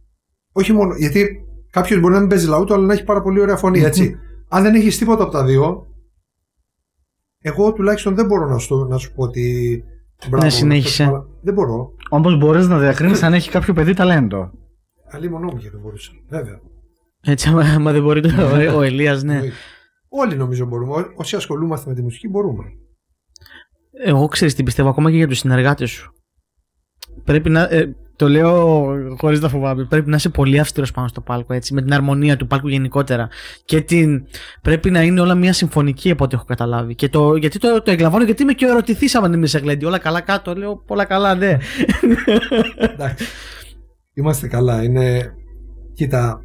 [SPEAKER 4] Όχι μόνο, γιατί κάποιος μπορεί να μην παίζει λαούτο, αλλά να έχει πάρα πολύ ωραία φωνή, έτσι. [laughs] Αν δεν έχεις τίποτα από τα δύο, εγώ τουλάχιστον δεν μπορώ να σου, να σου πω ότι... μπράβο,
[SPEAKER 2] συνέχισε.
[SPEAKER 4] αλλά Δεν μπορώ.
[SPEAKER 3] Όμως μπορείς να διακρίνεις αν έχει κάποιο παιδί ταλέντο.
[SPEAKER 4] Αλλή μονό μου και δεν μπορούσα. Βέβαια.
[SPEAKER 2] Έτσι, άμα, άμα δεν μπορεί το, ο, ο Ελίας, ναι.
[SPEAKER 4] Όλοι νομίζω μπορούμε. Ό- Όσοι ασχολούμαστε με τη μουσική μπορούμε.
[SPEAKER 2] Εγώ ξέρεις τι πιστεύω ακόμα και για τους συνεργάτες σου. Πρέπει να. ε, το λέω χωρίς να φοβάμαι. Πρέπει να είσαι πολύ αυστηρός πάνω στο πάλκο, έτσι, με την αρμονία του πάλκου γενικότερα. Και την, πρέπει να είναι όλα μια συμφωνική από ό,τι έχω καταλάβει. Και το, γιατί το, το εγκλαβώνω, γιατί είμαι και ερωτηθής άμα είμαι σε γλέντι. Όλα καλά κάτω. Λέω όλα καλά, ναι.
[SPEAKER 4] Εντάξει. Είμαστε καλά. Είναι... Κοίτα,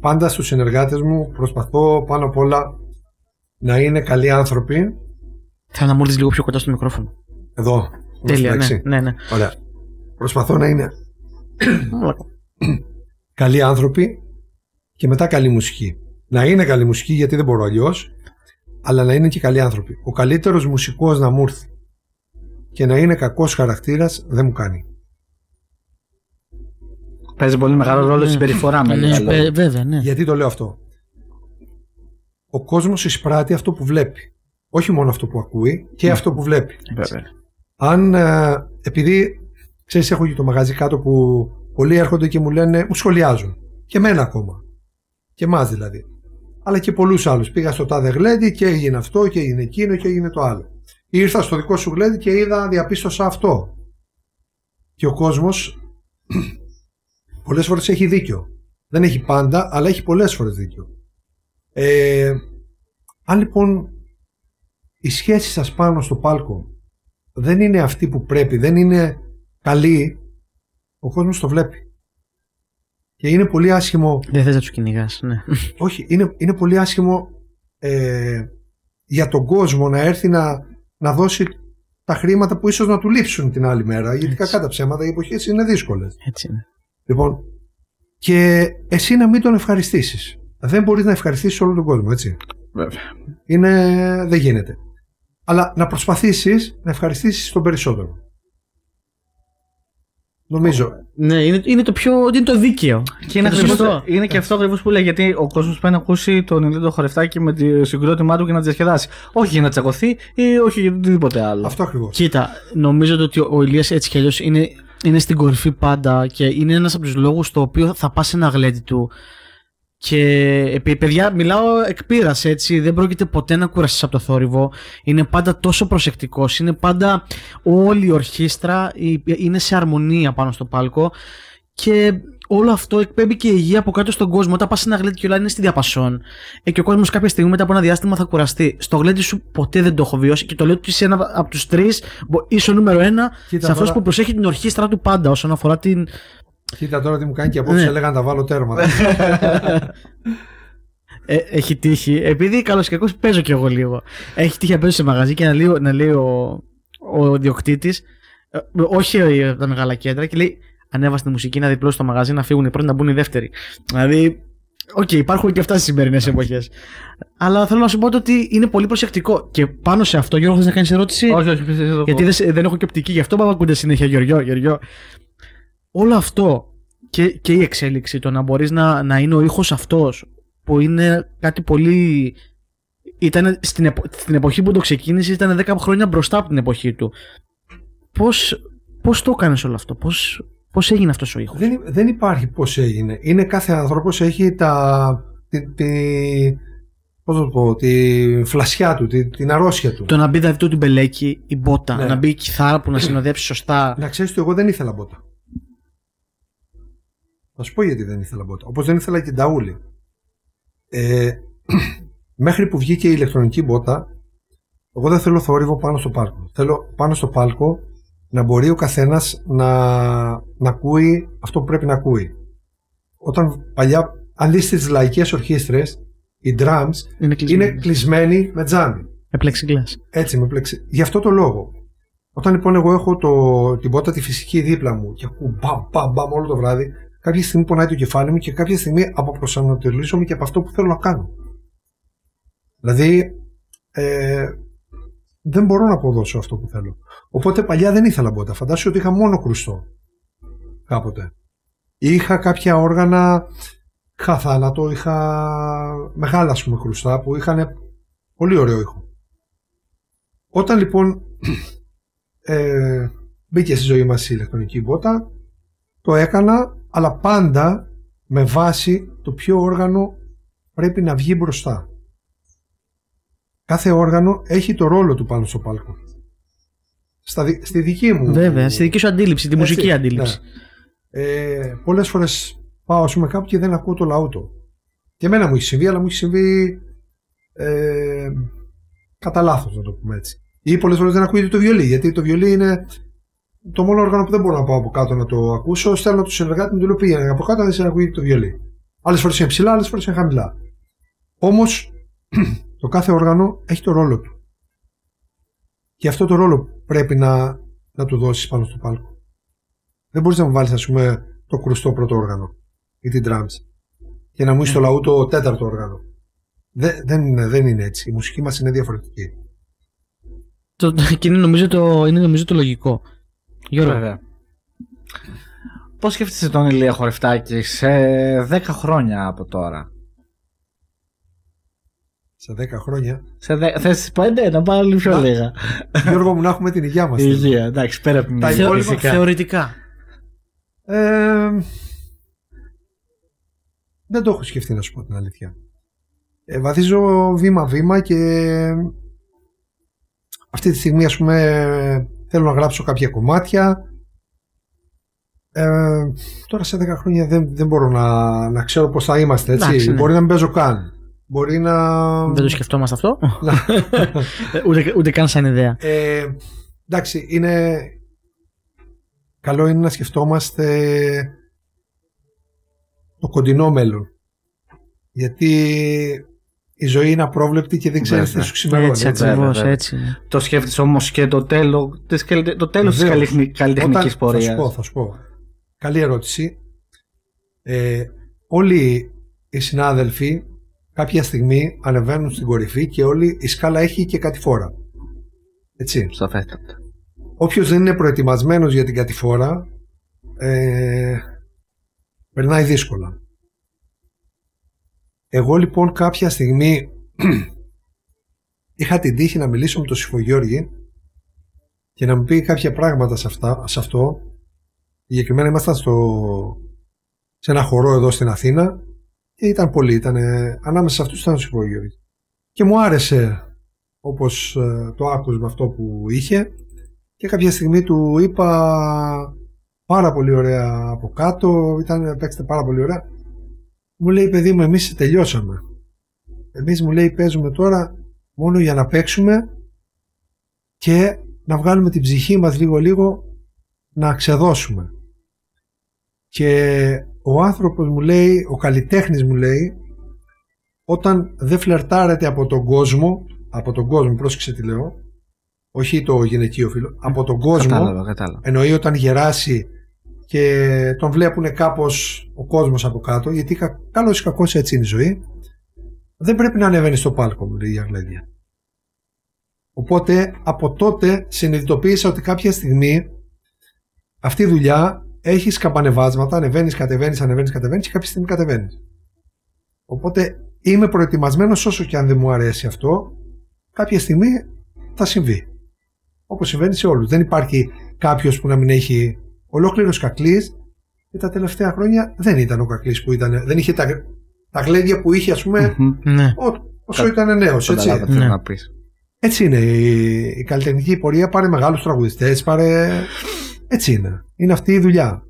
[SPEAKER 4] πάντα στους συνεργάτες μου προσπαθώ πάνω απ' όλα να είναι καλοί άνθρωποι.
[SPEAKER 2] Θέλω να μου έρθεις λίγο πιο κοντά στο μικρόφωνο.
[SPEAKER 4] Εδώ.
[SPEAKER 2] Τέλεια,
[SPEAKER 4] εντάξει.
[SPEAKER 2] ναι, ναι, ναι.
[SPEAKER 4] Ωραία. Προσπαθώ να είναι
[SPEAKER 2] Όλα-
[SPEAKER 4] καλοί άνθρωποι και μετά καλή μουσική. Να είναι καλή μουσική γιατί δεν μπορώ αλλιώς, αλλά να είναι και καλοί άνθρωποι. Ο καλύτερος μουσικός να μου έρθει και να είναι κακός χαρακτήρας δεν μου κάνει.
[SPEAKER 3] Παίζει πολύ μεγάλο ρόλο στη συμπεριφορά με
[SPEAKER 2] Ναι,
[SPEAKER 3] λίγα λόγια.
[SPEAKER 2] βε- βέβαια, ναι.
[SPEAKER 4] Γιατί το λέω αυτό. Ο κόσμος εισπράττει αυτό που βλέπει. Όχι μόνο αυτό που ακούει και αυτό που βλέπει.
[SPEAKER 3] Βέβαια.
[SPEAKER 4] Αν, ε, επειδή ξέρεις έχω και το μαγαζί κάτω που πολλοί έρχονται και μου λένε, μου σχολιάζουν. Και εμένα ακόμα. Και εμάς δηλαδή. Αλλά και πολλούς άλλους. Πήγα στο τάδε γλέντι και έγινε αυτό και έγινε εκείνο και έγινε το άλλο. Ήρθα στο δικό σου γλέντι και είδα, διαπίστωσα αυτό. Και ο κόσμος [clears throat] πολλές φορές έχει δίκιο. Δεν έχει πάντα, αλλά έχει πολλές φορές δίκιο. Ε, αν λοιπόν η σχέση σας πάνω στο πάλκο δεν είναι αυτή που πρέπει, δεν είναι καλή, ο κόσμος το βλέπει. Και είναι πολύ άσχημο,
[SPEAKER 2] Δεν θες να τους κυνηγάς, ναι.
[SPEAKER 4] όχι, είναι, είναι πολύ άσχημο ε, για τον κόσμο να έρθει να, να δώσει τα χρήματα που ίσως να του λείψουν την άλλη μέρα, γιατί
[SPEAKER 2] Έτσι.
[SPEAKER 4] κακά τα ψέματα οι εποχές είναι δύσκολες.
[SPEAKER 2] Έτσι είναι.
[SPEAKER 4] Λοιπόν, και εσύ να μην τον ευχαριστήσεις. Δεν μπορείς να ευχαριστήσεις όλο τον κόσμο, έτσι.
[SPEAKER 3] Βέβαια.
[SPEAKER 4] Είναι, δεν γίνεται. Αλλά να προσπαθήσεις να ευχαριστήσεις τον περισσότερο. Νομίζω.
[SPEAKER 2] Ναι, είναι, είναι το πιο. είναι το δίκαιο.
[SPEAKER 3] Και είναι,
[SPEAKER 2] το
[SPEAKER 3] ακριβώς-
[SPEAKER 2] σωστό.
[SPEAKER 3] είναι και αυτό ακριβώς που λέει γιατί ο κόσμος πάει να ακούσει τον Νintendo χορευτάκι με τη συγκρότημά του και να τη διασκεδάσει. Όχι για να τσακωθεί ή όχι για οτιδήποτε άλλο.
[SPEAKER 4] Αυτό ακριβώς.
[SPEAKER 2] Κοίτα, νομίζω ότι ο Ηλίας έτσι κι αλλιώς είναι, είναι στην κορυφή πάντα και είναι ένας από τους λόγους το οποίο θα πας σε ένα γλέντι του και επί- παιδιά μιλάω εκ πείρας, έτσι δεν πρόκειται ποτέ να κουραστείς από το θόρυβο είναι πάντα τόσο προσεκτικός είναι πάντα όλη η ορχήστρα η- είναι σε αρμονία πάνω στο πάλκο και όλο αυτό εκπέμπει και υγεία από κάτω στον κόσμο. Όταν πας σε ένα γλέντι και όλα είναι στη διαπασόν, ε, και ο κόσμος κάποια στιγμή μετά από ένα διάστημα θα κουραστεί. Στο γλέντι σου ποτέ δεν το έχω βιώσει και το λέω ότι είσαι ένα από τους τρεις, είσαι ο νούμερο ένα
[SPEAKER 4] Κοίτα
[SPEAKER 2] σε αυτός
[SPEAKER 4] τώρα-
[SPEAKER 2] που προσέχει την ορχήστρα του πάντα όσον αφορά την.
[SPEAKER 4] Κοίτα τώρα τι μου κάνει και απόψε
[SPEAKER 2] Ναι.
[SPEAKER 4] έλεγα να τα βάλω τέρμα.
[SPEAKER 2] Ε, έχει τύχει. Επειδή καλώς και κακώς παίζω κι εγώ λίγο. Έχει τύχει να παίζω σε μαγαζί και να λέει, να λέει ο, ο ιδιοκτήτης, όχι ε, τα μεγάλα κέντρα, και λέει Ανέβασε τη μουσική να διπλώσει το μαγαζί να φύγουν οι πρώτοι να μπουν οι δεύτεροι. Δηλαδή, οκ, υπάρχουν και αυτά στις σημερινές εποχές. Αλλά θέλω να σου πω το ότι είναι πολύ προσεκτικό. Και πάνω σε αυτό, Γιώργο, θες να κάνεις ερώτηση;
[SPEAKER 3] όχι, όχι, πιστεύω. το
[SPEAKER 2] Γιατί
[SPEAKER 3] πω.
[SPEAKER 2] δεν, σε- δεν έχω και οπτική, γι' αυτό μου ακούτε συνέχεια Γεωργιό, Γεωργιό. Όλο αυτό και, και η εξέλιξη, το να μπορείς να, να είναι ο ήχος αυτός που είναι κάτι πολύ... Ήταν στην, επο- στην εποχή που το ξεκίνησες ήταν 10 χρόνια μπροστά από την εποχή του. Πώς, πώς το έκανες όλο αυτό, πώς, πώς έγινε αυτός ο ήχος;
[SPEAKER 4] δεν, δεν υπάρχει πώς έγινε. Είναι κάθε άνθρωπος έχει τα, τη, τη, πώς να το πω, τη φλασιά του, τη, την αρρώστια του.
[SPEAKER 2] Το να μπει δηλαδή το τυμπελέκι, η μπότα,
[SPEAKER 4] Ναι.
[SPEAKER 2] να μπει η κιθάρα που να συνοδεύσει σωστά.
[SPEAKER 4] Να ξέρεις ότι εγώ δεν ήθελα μπότα. Θα σου πω γιατί δεν ήθελα μπότα. Όπως δεν ήθελα και νταούλη. Ε, [clears throat] μέχρι που βγήκε η ηλεκτρονική μπότα, εγώ δεν θέλω θόρυβο πάνω στο πάλκο. Θέλω πάνω στο πάλκο να μπορεί ο καθένας να, να ακούει αυτό που πρέπει να ακούει. Όταν παλιά, αν δεις τις λαϊκές ορχήστρες, οι drums
[SPEAKER 2] Είναι κλεισμένο.
[SPEAKER 4] είναι κλεισμένοι με τζάμι.
[SPEAKER 2] Με plexiglass.
[SPEAKER 4] Έτσι με πλεξι. Γι' αυτό το λόγο. Όταν λοιπόν εγώ έχω το, την πότα τη φυσική δίπλα μου και ακούω μπαμ, μπαμ, μπαμ όλο το βράδυ, κάποια στιγμή πονάει το κεφάλι μου και κάποια στιγμή αποπροσανατολίζομαι και από αυτό που θέλω να κάνω. Δηλαδή, ε, δεν μπορώ να αποδώσω αυτό που θέλω. Οπότε παλιά δεν ήθελα μπότα. Φαντάσου ότι είχα μόνο κρουστό. Κάποτε. Είχα κάποια όργανα, είχα θάνατο, είχα μεγάλα ας πούμε κρουστά που είχαν πολύ ωραίο ήχο. Όταν λοιπόν [clears throat] ε, μπήκε στη ζωή μας η ηλεκτρονική μπότα, το έκανα, αλλά πάντα με βάση το ποιο όργανο πρέπει να βγει μπροστά. Κάθε όργανο έχει το ρόλο του πάνω στο πάλκο. Στα, δι- στη δική μου.
[SPEAKER 2] Βέβαια, στη δική σου αντίληψη, τη
[SPEAKER 4] Έτσι,
[SPEAKER 2] μουσική αντίληψη.
[SPEAKER 4] ναι. Ε, Πολλές φορές πάω ας πούμε, κάπου και δεν ακούω το λαούτο. Και εμένα μου έχει συμβεί, αλλά μου έχει συμβεί ε, κατά λάθος, να το πούμε έτσι. Ή πολλές φορές δεν ακούγεται το βιολί, γιατί το βιολί είναι το μόνο όργανο που δεν μπορώ να πάω από κάτω να το ακούσω. Στέλνω του συνεργάτε μου, του λέω πήγαινε από κάτω, δεν σε ακούγεται το βιολί. Άλλες φορές είναι ψηλά, άλλες φορές είναι χαμηλά. Όμως [clears throat] το κάθε όργανο έχει το ρόλο του. Και αυτό το ρόλο πρέπει να, να του δώσεις πάνω στο πάλκο. Δεν μπορείς να μου βάλεις, ας πούμε, το κρουστό πρώτο όργανο ή την drums και να μου είσαι το λαού το τέταρτο όργανο. Δεν, δεν, είναι, δεν είναι έτσι. Η μουσική μας είναι διαφορετική.
[SPEAKER 2] Το, και είναι νομίζω, το, είναι νομίζω το λογικό. Γιώργο,
[SPEAKER 3] Βέβαια. Πώς σκέφτεσαι τον Ηλία Χορευτάκη σε 10 χρόνια από τώρα;
[SPEAKER 4] Σε 10 χρόνια.
[SPEAKER 3] Σε δε... Θες 5 να πάω λίγο πιο
[SPEAKER 4] Να.
[SPEAKER 3] λίγα.
[SPEAKER 4] Γιώργο μου, να έχουμε την υγεία μας.
[SPEAKER 3] Η υγεία, εντάξει, πέρα από την
[SPEAKER 4] Τα
[SPEAKER 3] υγεία,
[SPEAKER 4] υπόλοιπα
[SPEAKER 3] φυσικά.
[SPEAKER 2] θεωρητικά.
[SPEAKER 4] Ε, δεν το έχω σκεφτεί να σου πω την αλήθεια. Ε, βαδίζω βήμα-βήμα και αυτή τη στιγμή ας πούμε θέλω να γράψω κάποια κομμάτια. Ε, τώρα σε 10 χρόνια δεν, δεν μπορώ να, να ξέρω πώς θα είμαστε έτσι.
[SPEAKER 2] Εντάξει, ναι.
[SPEAKER 4] Μπορεί να μην παίζω καν. Μπορεί να...
[SPEAKER 2] Δεν το σκεφτόμαστε αυτό. Ε, ούτε, ούτε καν σαν ιδέα.
[SPEAKER 4] Ε, εντάξει, είναι καλό είναι να σκεφτόμαστε το κοντινό μέλλον. Γιατί η ζωή είναι απρόβλεπτη και δεν ξέρεις τι
[SPEAKER 3] Βέβαια.
[SPEAKER 4] σου ξημερώνει.
[SPEAKER 2] Έτσι
[SPEAKER 4] έτσι.
[SPEAKER 2] ακριβώς,
[SPEAKER 3] βέβαια.
[SPEAKER 2] έτσι. είναι.
[SPEAKER 3] Το σκέφτεσαι όμως και το τέλος, το τέλος της
[SPEAKER 4] Βεβαίως.
[SPEAKER 3] καλλιτεχνη- καλλιτεχνικής
[SPEAKER 4] Όταν- Θα
[SPEAKER 3] πορείας.
[SPEAKER 4] σου πω, θα σου πω. Καλή ερώτηση. Ε, όλοι οι συνάδελφοι κάποια στιγμή ανεβαίνουν στην κορυφή και όλη η σκάλα έχει και κατηφόρα. Έτσι.
[SPEAKER 3] Σαφέστατα.
[SPEAKER 4] Όποιος δεν είναι προετοιμασμένος για την κατηφόρα ε, περνάει δύσκολα. Εγώ λοιπόν κάποια στιγμή είχα την τύχη να μιλήσω με τον Σιφογιώργη και να μου πει κάποια πράγματα σε, αυτά, σε αυτό. Συγκεκριμένα ήμασταν στο, σε ένα χορό εδώ στην Αθήνα και ήταν πολλοί, ήταν, ανάμεσα σε αυτούς ήταν ο Σιφογιώργης. Και μου άρεσε όπως ε, το άκουσμα αυτό που είχε και κάποια στιγμή του είπα πάρα πολύ ωραία από κάτω, ήταν, παίξτε πάρα πολύ ωραία. Μου λέει παιδί μου εμείς τελειώσαμε. Εμείς μου λέει παίζουμε τώρα μόνο για να παίξουμε και να βγάλουμε την ψυχή μας λίγο λίγο να ξεδώσουμε. Και ο άνθρωπος μου λέει, ο καλλιτέχνης μου λέει, όταν δεν φλερτάρεται από τον κόσμο, από τον κόσμο, πρόσεξε τι λέω, όχι το γυναικείο φίλο, από τον κόσμο,
[SPEAKER 3] Κατάλαβα, κατάλαβα.
[SPEAKER 4] εννοεί όταν γεράσει και τον βλέπουν κάπως ο κόσμος από κάτω, γιατί κα- καλώς ή κακώς έτσι είναι η ζωή, δεν πρέπει να ανεβαίνει στο πάλκο, μου λέει η Αγλέδια. Οπότε από τότε συνειδητοποίησα ότι κάποια στιγμή αυτή η δουλειά έχεις σκαμπανεβάσματα, ανεβαίνεις, κατεβαίνεις, ανεβαίνεις, κατεβαίνεις και κάποια στιγμή κατεβαίνεις. Οπότε είμαι προετοιμασμένος όσο και αν δεν μου αρέσει αυτό, κάποια στιγμή θα συμβεί. Όπως συμβαίνει σε όλους. Δεν υπάρχει κάποιος που να μην έχει ολόκληρος κακλής και τα τελευταία χρόνια δεν ήταν ο κακλής που ήταν. Δεν είχε τα, τα γλέντια που είχε, ας πούμε,
[SPEAKER 3] Μμμ.
[SPEAKER 2] Ναι.
[SPEAKER 4] ό- όσο ήταν νέος.
[SPEAKER 3] Καταλάβα
[SPEAKER 4] Έτσι.
[SPEAKER 3] τι θέλω
[SPEAKER 2] Ναι.
[SPEAKER 3] να πεις.
[SPEAKER 4] έτσι είναι. Η, η καλλιτεχνική πορεία πάρε μεγάλους τραγουδιστές, πάρε. Έτσι είναι. Είναι αυτή η δουλειά.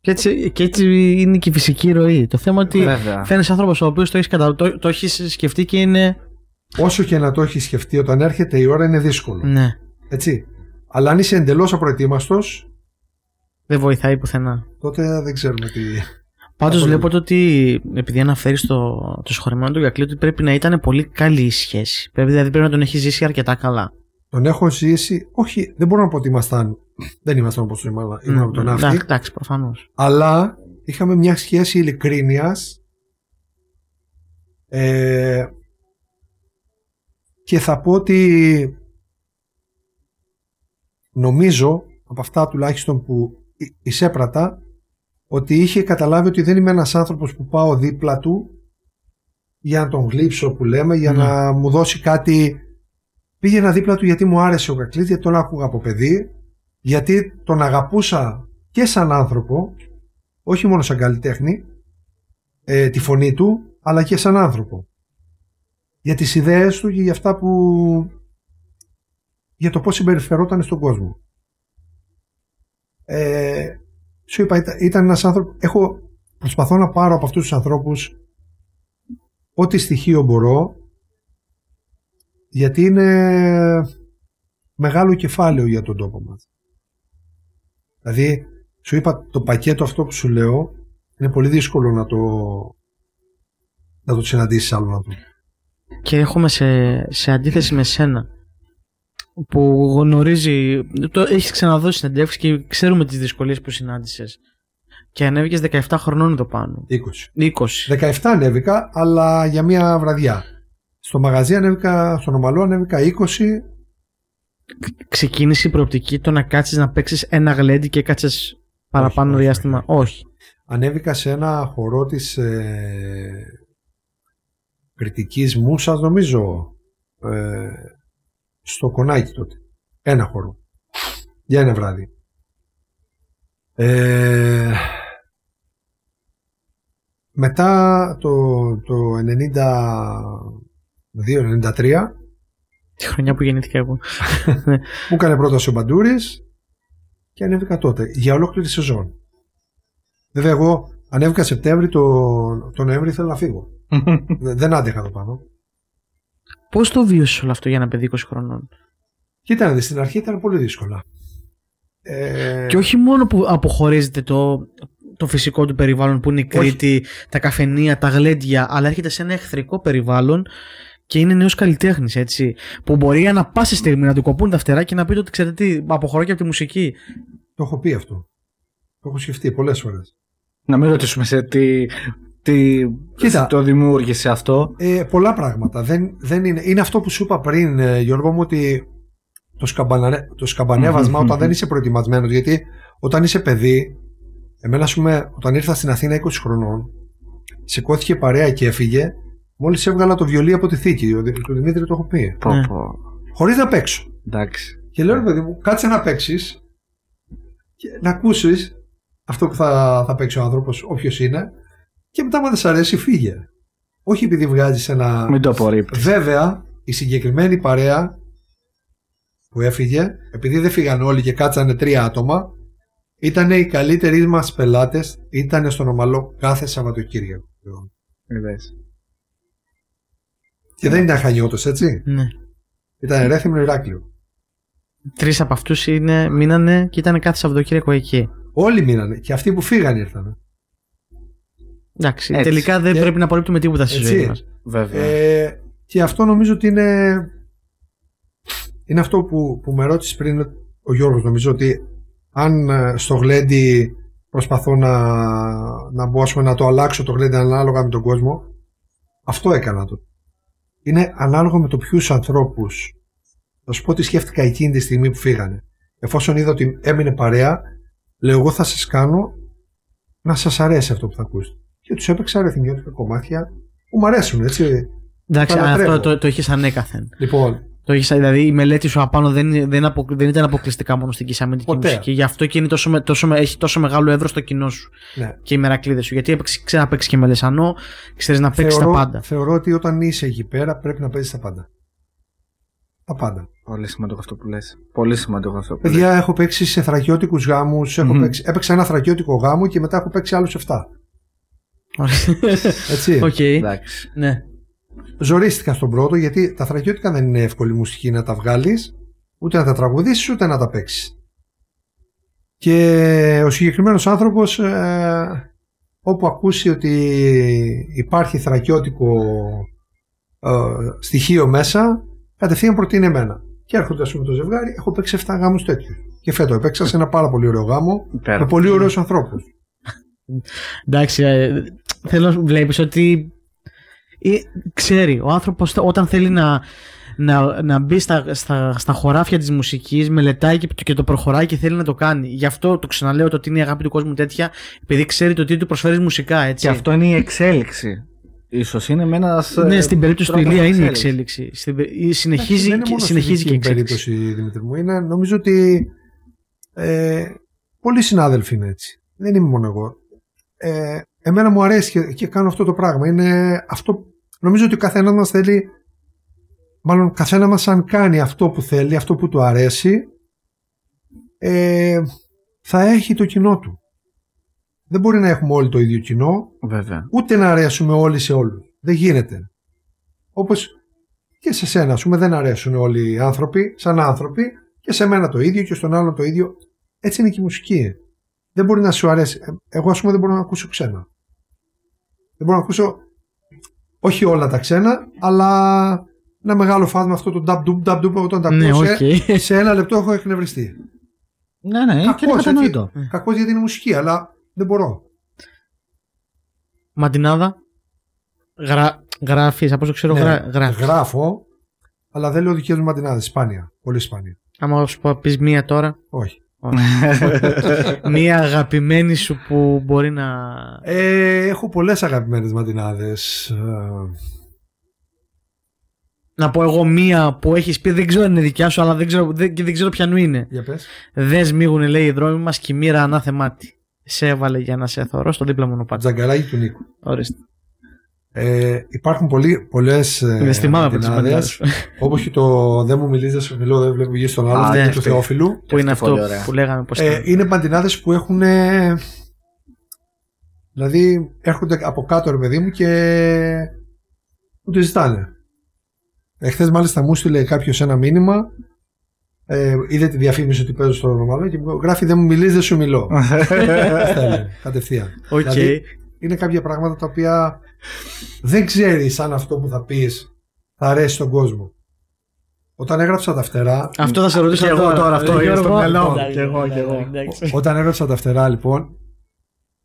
[SPEAKER 2] Και έτσι, και έτσι είναι και η φυσική ροή. Το θέμα ότι
[SPEAKER 3] Βέβαια.
[SPEAKER 2] φαίνεσαι άνθρωπος ο οποίος το έχεις κατα... το, το έχεις σκεφτεί και είναι.
[SPEAKER 4] Όσο και να το έχεις σκεφτεί, όταν έρχεται η ώρα είναι δύσκολο.
[SPEAKER 2] Ναι.
[SPEAKER 4] Έτσι. Αλλά αν είσαι εντελώς απροετοίμαστος,
[SPEAKER 2] Δεν βοηθάει πουθενά.
[SPEAKER 4] τότε δεν ξέρουμε τι.
[SPEAKER 2] Πάντως
[SPEAKER 4] Καθόλου.
[SPEAKER 2] βλέπω το ότι επειδή αναφέρεις το, το συγχωρεμένο του Ιακλή ότι πρέπει να ήταν πολύ καλή η σχέση. Πρέπει, δηλαδή πρέπει να τον έχει ζήσει αρκετά καλά.
[SPEAKER 4] Τον έχω ζήσει. Όχι, δεν μπορώ να πω ότι ήμασταν. Δεν ήμασταν όπως το ήμουν ήμουν από τον
[SPEAKER 2] Ναι,
[SPEAKER 4] Ναύτη.
[SPEAKER 2] Εντάξει, προφανώς.
[SPEAKER 4] αλλά είχαμε μια σχέση ειλικρίνειας ε, και θα πω ότι νομίζω από αυτά τουλάχιστον που ει- εισέπρατα ότι είχε καταλάβει ότι δεν είμαι ένας άνθρωπος που πάω δίπλα του για να τον γλύψω που λέμε για
[SPEAKER 2] Ναι.
[SPEAKER 4] να μου δώσει κάτι πήγαινα δίπλα του γιατί μου άρεσε ο Κακλής γιατί τον άκουγα από παιδί γιατί τον αγαπούσα και σαν άνθρωπο όχι μόνο σαν καλλιτέχνη, ε, τη φωνή του, αλλά και σαν άνθρωπο. Για τις ιδέες του και για αυτά που... για το πώς συμπεριφερόταν στον κόσμο. Ε, σου είπα, ήταν, ήταν ένας άνθρωπος... Έχω, προσπαθώ να πάρω από αυτούς τους ανθρώπους ό,τι στοιχείο μπορώ γιατί είναι μεγάλο κεφάλαιο για τον τόπο μας. Δηλαδή, σου είπα το πακέτο αυτό που σου λέω είναι πολύ δύσκολο να το να το συναντήσεις άλλον άνθρωπο.
[SPEAKER 2] Και έχουμε σε, σε αντίθεση με σένα που γνωρίζει, το έχεις ξαναδώσει συνεντεύξεις και ξέρουμε τις δυσκολίες που συνάντησες. Και ανέβηκες 17 χρονών εδώ πάνω.
[SPEAKER 4] 20.
[SPEAKER 2] 20.
[SPEAKER 4] 17 ανέβηκα, αλλά για μία βραδιά. Στο μαγαζί ανέβηκα, στον ομαλό ανέβηκα 20.
[SPEAKER 2] Ξεκίνησε η προοπτική το να κάτσεις να παίξεις ένα γλέντι και κάτσεις παραπάνω
[SPEAKER 4] όχι,
[SPEAKER 2] διάστημα; Όχι.
[SPEAKER 4] Ανέβηκα σε ένα χορό της ε, κριτικής μουσας νομίζω ε, στο κονάκι τότε. Ένα χορό. Για ένα βράδυ. Ε, μετά το, το 92-93
[SPEAKER 2] Τη χρονιά που γεννήθηκα εγώ. [laughs]
[SPEAKER 4] μου έκανε πρόταση ο Μπαντούρης και ανέβηκα τότε για ολόκληρη σεζόν. Βέβαια εγώ ανέβηκα Σεπτέμβρη, το, το Νοέμβρη ήθελα να φύγω. [laughs] Δε- Δεν άντεχα εδώ πάνω.
[SPEAKER 2] Πώς το βίωσες όλο αυτό για ένα παιδί 20 χρονών;
[SPEAKER 4] Κοίτα, να δεις, στην αρχή ήταν πολύ δύσκολα. Ε,
[SPEAKER 2] Και όχι μόνο που αποχωρίζεται το, το φυσικό του περιβάλλον που είναι η Κρήτη, τα καφενεία, τα γλέντια, αλλά έρχεται σε ένα εχθρικό περιβάλλον και είναι νέος καλλιτέχνης, έτσι. Που μπορεί ανα πάσα στιγμή να του κοπούν τα φτερά και να πει ότι ξέρετε τι, αποχωρώ και από τη μουσική.
[SPEAKER 4] Το έχω πει αυτό. Το έχω σκεφτεί πολλές φορές.
[SPEAKER 3] Να μην ρωτήσουμε σε τι, τι
[SPEAKER 4] Κοίτα.
[SPEAKER 3] το δημιούργησε αυτό;
[SPEAKER 4] Ε, πολλά πράγματα. Δεν, δεν είναι, είναι αυτό που σου είπα πριν, ε, Γιώργο μου, ότι το, σκαμπαναρε, το σκαμπανέβασμα όταν δεν είσαι προετοιμασμένος, γιατί όταν είσαι παιδί, εμένα, ας πούμε, όταν ήρθα στην Αθήνα 20 χρονών, σηκώθηκε παρέα και έφυγε, μόλις έβγαλα το βιολί από τη θήκη. Ο, Δη- του Δημήτρη το έχω πει.
[SPEAKER 3] Πω,
[SPEAKER 2] Ναι.
[SPEAKER 3] πω.
[SPEAKER 4] Χωρίς να παίξω.
[SPEAKER 3] Εντάξει.
[SPEAKER 4] Και λέω, ρε παιδί μου, κάτσε να παίξεις και να ακούσεις αυτό που θα, θα παίξει ο άνθρωπος, όποιος είναι, και μετά, άμα δεν σ' αρέσει, φύγε. Όχι επειδή βγάζεις ένα.
[SPEAKER 3] Μην το απορρίπτεις.
[SPEAKER 4] Βέβαια, η συγκεκριμένη παρέα που έφυγε, επειδή δεν φύγαν όλοι και κάτσανε τρία άτομα, ήταν οι καλύτεροι μας πελάτες, ήταν στον ομαλό κάθε Σαββατοκύριακο. Και δεν ήταν χανιώτος, έτσι;
[SPEAKER 2] Ναι.
[SPEAKER 4] Ήταν Ρέθυμνο Ηράκλειο.
[SPEAKER 2] Τρεις από αυτούς μείνανε και ήταν κάθε Σαββατοκύριακο εκεί.
[SPEAKER 4] Όλοι μείνανε. Και αυτοί που φύγανε ήρθαν.
[SPEAKER 2] Εντάξει,
[SPEAKER 3] Έτσι.
[SPEAKER 2] τελικά δεν
[SPEAKER 4] Και-
[SPEAKER 2] πρέπει να απορρίπτουμε τίποτα στη
[SPEAKER 4] Έτσι.
[SPEAKER 2] ζωή μας.
[SPEAKER 3] Βέβαια.
[SPEAKER 4] Ε, και αυτό νομίζω ότι είναι, είναι αυτό που, που με ρώτησες πριν ο Γιώργος. Νομίζω ότι αν ε, στο γλέντι προσπαθώ να, να μπω ας πούμε, να το αλλάξω το γλέντι ανάλογα με τον κόσμο, αυτό έκανα το. Είναι ανάλογα με το ποιους ανθρώπους. Θα σου πω τι σκέφτηκα εκείνη τη στιγμή που φύγανε. Εφόσον είδα ότι έμεινε παρέα, λέω εγώ θα σας κάνω να σας αρέσει αυτό που θα ακούσετε. Και τους έπαιξα αριθμιώτικα κομμάτια που μου αρέσουν, έτσι.
[SPEAKER 2] Εντάξει,
[SPEAKER 4] Τα λατρεύω.
[SPEAKER 2] αυτό το, το έχει ανέκαθεν.
[SPEAKER 4] Λοιπόν,
[SPEAKER 2] Το έχεις, δηλαδή η μελέτη σου απάνω δεν, δεν, απο, δεν ήταν αποκλειστικά μόνο στην κυσαμεντική
[SPEAKER 4] Ποτέ.
[SPEAKER 2] μουσική. Γι' αυτό και είναι τόσο, με- τόσο, με- έχει τόσο μεγάλο εύρος στο κοινό σου
[SPEAKER 4] ναι.
[SPEAKER 2] και οι μερακλείδες σου. Γιατί έπαιξε, ξέρει να παίξει και με λεσανό, ξέρεις να παίξεις τα
[SPEAKER 4] θεωρώ,
[SPEAKER 2] πάντα.
[SPEAKER 4] θεωρώ ότι όταν είσαι εκεί πέρα πρέπει να παίζεις τα πάντα. Τα πάντα.
[SPEAKER 3] Πολύ σημαντικό αυτό που λες. Πολύ σημαντικό αυτό που λες.
[SPEAKER 4] Παιδιά, έχω παίξει σε θρακιώτικους γάμους.
[SPEAKER 3] Μμμ.
[SPEAKER 4] Έπαιξα ένα θρακιώτικο γάμο και μετά έχω παίξει άλλους 7. Έτσι.
[SPEAKER 2] Οκ.
[SPEAKER 3] Εντάξει.
[SPEAKER 2] Ναι.
[SPEAKER 4] Ζορίστηκα στον πρώτο γιατί τα θρακιώτικα δεν είναι εύκολη μουσική να τα βγάλεις, ούτε να τα τραγουδήσεις, ούτε να τα παίξεις. Και ο συγκεκριμένος άνθρωπος, όπου ακούσει ότι υπάρχει θρακιώτικο ε, στοιχείο μέσα, κατευθείαν προτείνει εμένα. Και έρχονται, ας πούμε, το ζευγάρι, έχω παίξει 7 γάμους τέτοιους. Και φέτο έπαιξα σε ένα πάρα πολύ ωραίο γάμο
[SPEAKER 3] Υπέροχο.
[SPEAKER 4] με πολύ ωραίους ανθρώπους.
[SPEAKER 2] Εντάξει, ε, θέλω να βλέπεις ότι ε, ξέρει ο άνθρωπος όταν θέλει να, να, να μπει στα, στα, στα χωράφια της μουσικής, μελετάει και, και το προχωράει και θέλει να το κάνει. Γι' αυτό το ξαναλέω το ότι είναι η αγάπη του κόσμου τέτοια, επειδή ξέρει το τι του προσφέρεις μουσικά, έτσι.
[SPEAKER 3] Και αυτό είναι η εξέλιξη. Ίσως είναι με ένας.
[SPEAKER 2] ναι, στην περίπτωση του Ηλία είναι η εξέλιξης. Στην, πε- η- συνεχίζει,
[SPEAKER 4] δεν είναι
[SPEAKER 2] και,
[SPEAKER 4] μόνος
[SPEAKER 2] συνεχίζει
[SPEAKER 4] στην
[SPEAKER 2] και η
[SPEAKER 4] δική μου
[SPEAKER 2] εξέλιξη.
[SPEAKER 4] περίπτωση, Δημήτρη μου. Είναι, νομίζω ότι ε, πολλοί συνάδελφοι είναι έτσι. Δεν είμαι μόνο εγώ. ε, εμένα μου αρέσει και, και κάνω αυτό το πράγμα. Είναι αυτό, νομίζω ότι ο καθένας μας θέλει, μάλλον καθένα μας αν κάνει αυτό που θέλει, αυτό που του αρέσει, ε, θα έχει το κοινό του. Δεν μπορεί να έχουμε όλοι το ίδιο κοινό,
[SPEAKER 3] Βέβαια.
[SPEAKER 4] ούτε να αρέσουμε όλοι σε όλους. Δεν γίνεται. Όπως και σε σένα, ας πούμε, δεν αρέσουν όλοι οι άνθρωποι, σαν άνθρωποι, και σε μένα το ίδιο και στον άλλον το ίδιο. Έτσι είναι και η μουσική. Δεν μπορεί να σου αρέσει. Ε, Εγώ, ας πούμε, δεν μπορώ να ακούσω ξένα. Δεν μπορώ να ακούσω όχι όλα τα ξένα, αλλά ένα μεγάλο φάσμα αυτό το ντουπ ντουπ ντουπ ντουπ όταν τα
[SPEAKER 2] Ναι,
[SPEAKER 4] ακούω
[SPEAKER 2] οκ.
[SPEAKER 4] σε, [laughs] σε ένα λεπτό έχω εκνευριστεί.
[SPEAKER 3] Ναι, ναι, και είναι
[SPEAKER 4] Κακώς,
[SPEAKER 3] κατανοητό.
[SPEAKER 4] έτσι. Κακώς γιατί είναι μουσική, αλλά δεν μπορώ.
[SPEAKER 2] Μαντινάδα. Γρα... Γράφεις, από όσο ξέρω,
[SPEAKER 4] Ναι,
[SPEAKER 2] γρα... γράφεις.
[SPEAKER 4] Γράφω, αλλά δεν λέω δικές μου μαντινάδες. Σπάνια. Πολύ σπάνια.
[SPEAKER 2] Άμα σου πω, πεις μία τώρα.
[SPEAKER 4] Όχι. [laughs]
[SPEAKER 2] μία αγαπημένη σου που μπορεί να.
[SPEAKER 4] Ε, έχω πολλές αγαπημένες μαντινάδες. Ε,
[SPEAKER 2] Να πω εγώ μία που έχεις πει, δεν ξέρω αν είναι δικιά σου, αλλά δεν ξέρω, δεν, και δεν ξέρω ποιανού είναι.
[SPEAKER 4] Για πες.
[SPEAKER 2] Δες σμίγουνε, λέει, οι δρόμοι μας και η μοίρα ανάθεμάτη. Σε έβαλε για να σε θωρώ στο δίπλα μονοπάτι.
[SPEAKER 4] Τζαγκαράκι του Νίκου.
[SPEAKER 2] Ορίστε.
[SPEAKER 4] Ε, υπάρχουν πολλοί, πολλές ε,
[SPEAKER 2] Δεν θυμάμαι από τις
[SPEAKER 4] μαντινάδες,
[SPEAKER 2] μαντινάδε.
[SPEAKER 4] όπως και το «Δεν μου μιλείς, δεν σου μιλώ, δεν βλέπω γη στον άλλο»
[SPEAKER 3] Α,
[SPEAKER 4] αυτό
[SPEAKER 2] ναι,
[SPEAKER 4] είναι του
[SPEAKER 3] αυτό.
[SPEAKER 4] Θεόφιλου.
[SPEAKER 2] Που είναι
[SPEAKER 3] αυτό
[SPEAKER 2] αυτό
[SPEAKER 3] πολύ ωραία.
[SPEAKER 2] που λέγαμε πώ.
[SPEAKER 4] Ε, είναι μαντινάδες που έχουν ε, δηλαδή έρχονται από κάτω ρε παιδί μου και μου τη ζητάνε. Εχθές μάλιστα μου 'στειλε κάποιος ένα μήνυμα ε, είδε τη διαφήμιση ότι παίζω στο όνομα και μου γράφει δεν μου μιλείς δεν σου μιλώ. [laughs] Αυτά έλεγε, κατευθείαν.
[SPEAKER 2] Οκ.
[SPEAKER 4] Δηλαδή, είναι κάποια πράγματα τα οποία δεν ξέρεις αν αυτό που θα πεις θα αρέσει στον κόσμο. Όταν έγραψα τα φτερά,
[SPEAKER 2] Αυτό θα σε ρωτήσω
[SPEAKER 3] Και εγώ
[SPEAKER 2] τώρα.
[SPEAKER 3] τώρα, αυτό
[SPEAKER 2] Ε,
[SPEAKER 3] είναι στο
[SPEAKER 2] Γιώργο.
[SPEAKER 3] μυαλό μου.
[SPEAKER 2] Εντάξει,
[SPEAKER 3] Και εγώ, και εγώ.
[SPEAKER 2] εντάξει.
[SPEAKER 4] όταν έγραψα τα φτερά λοιπόν,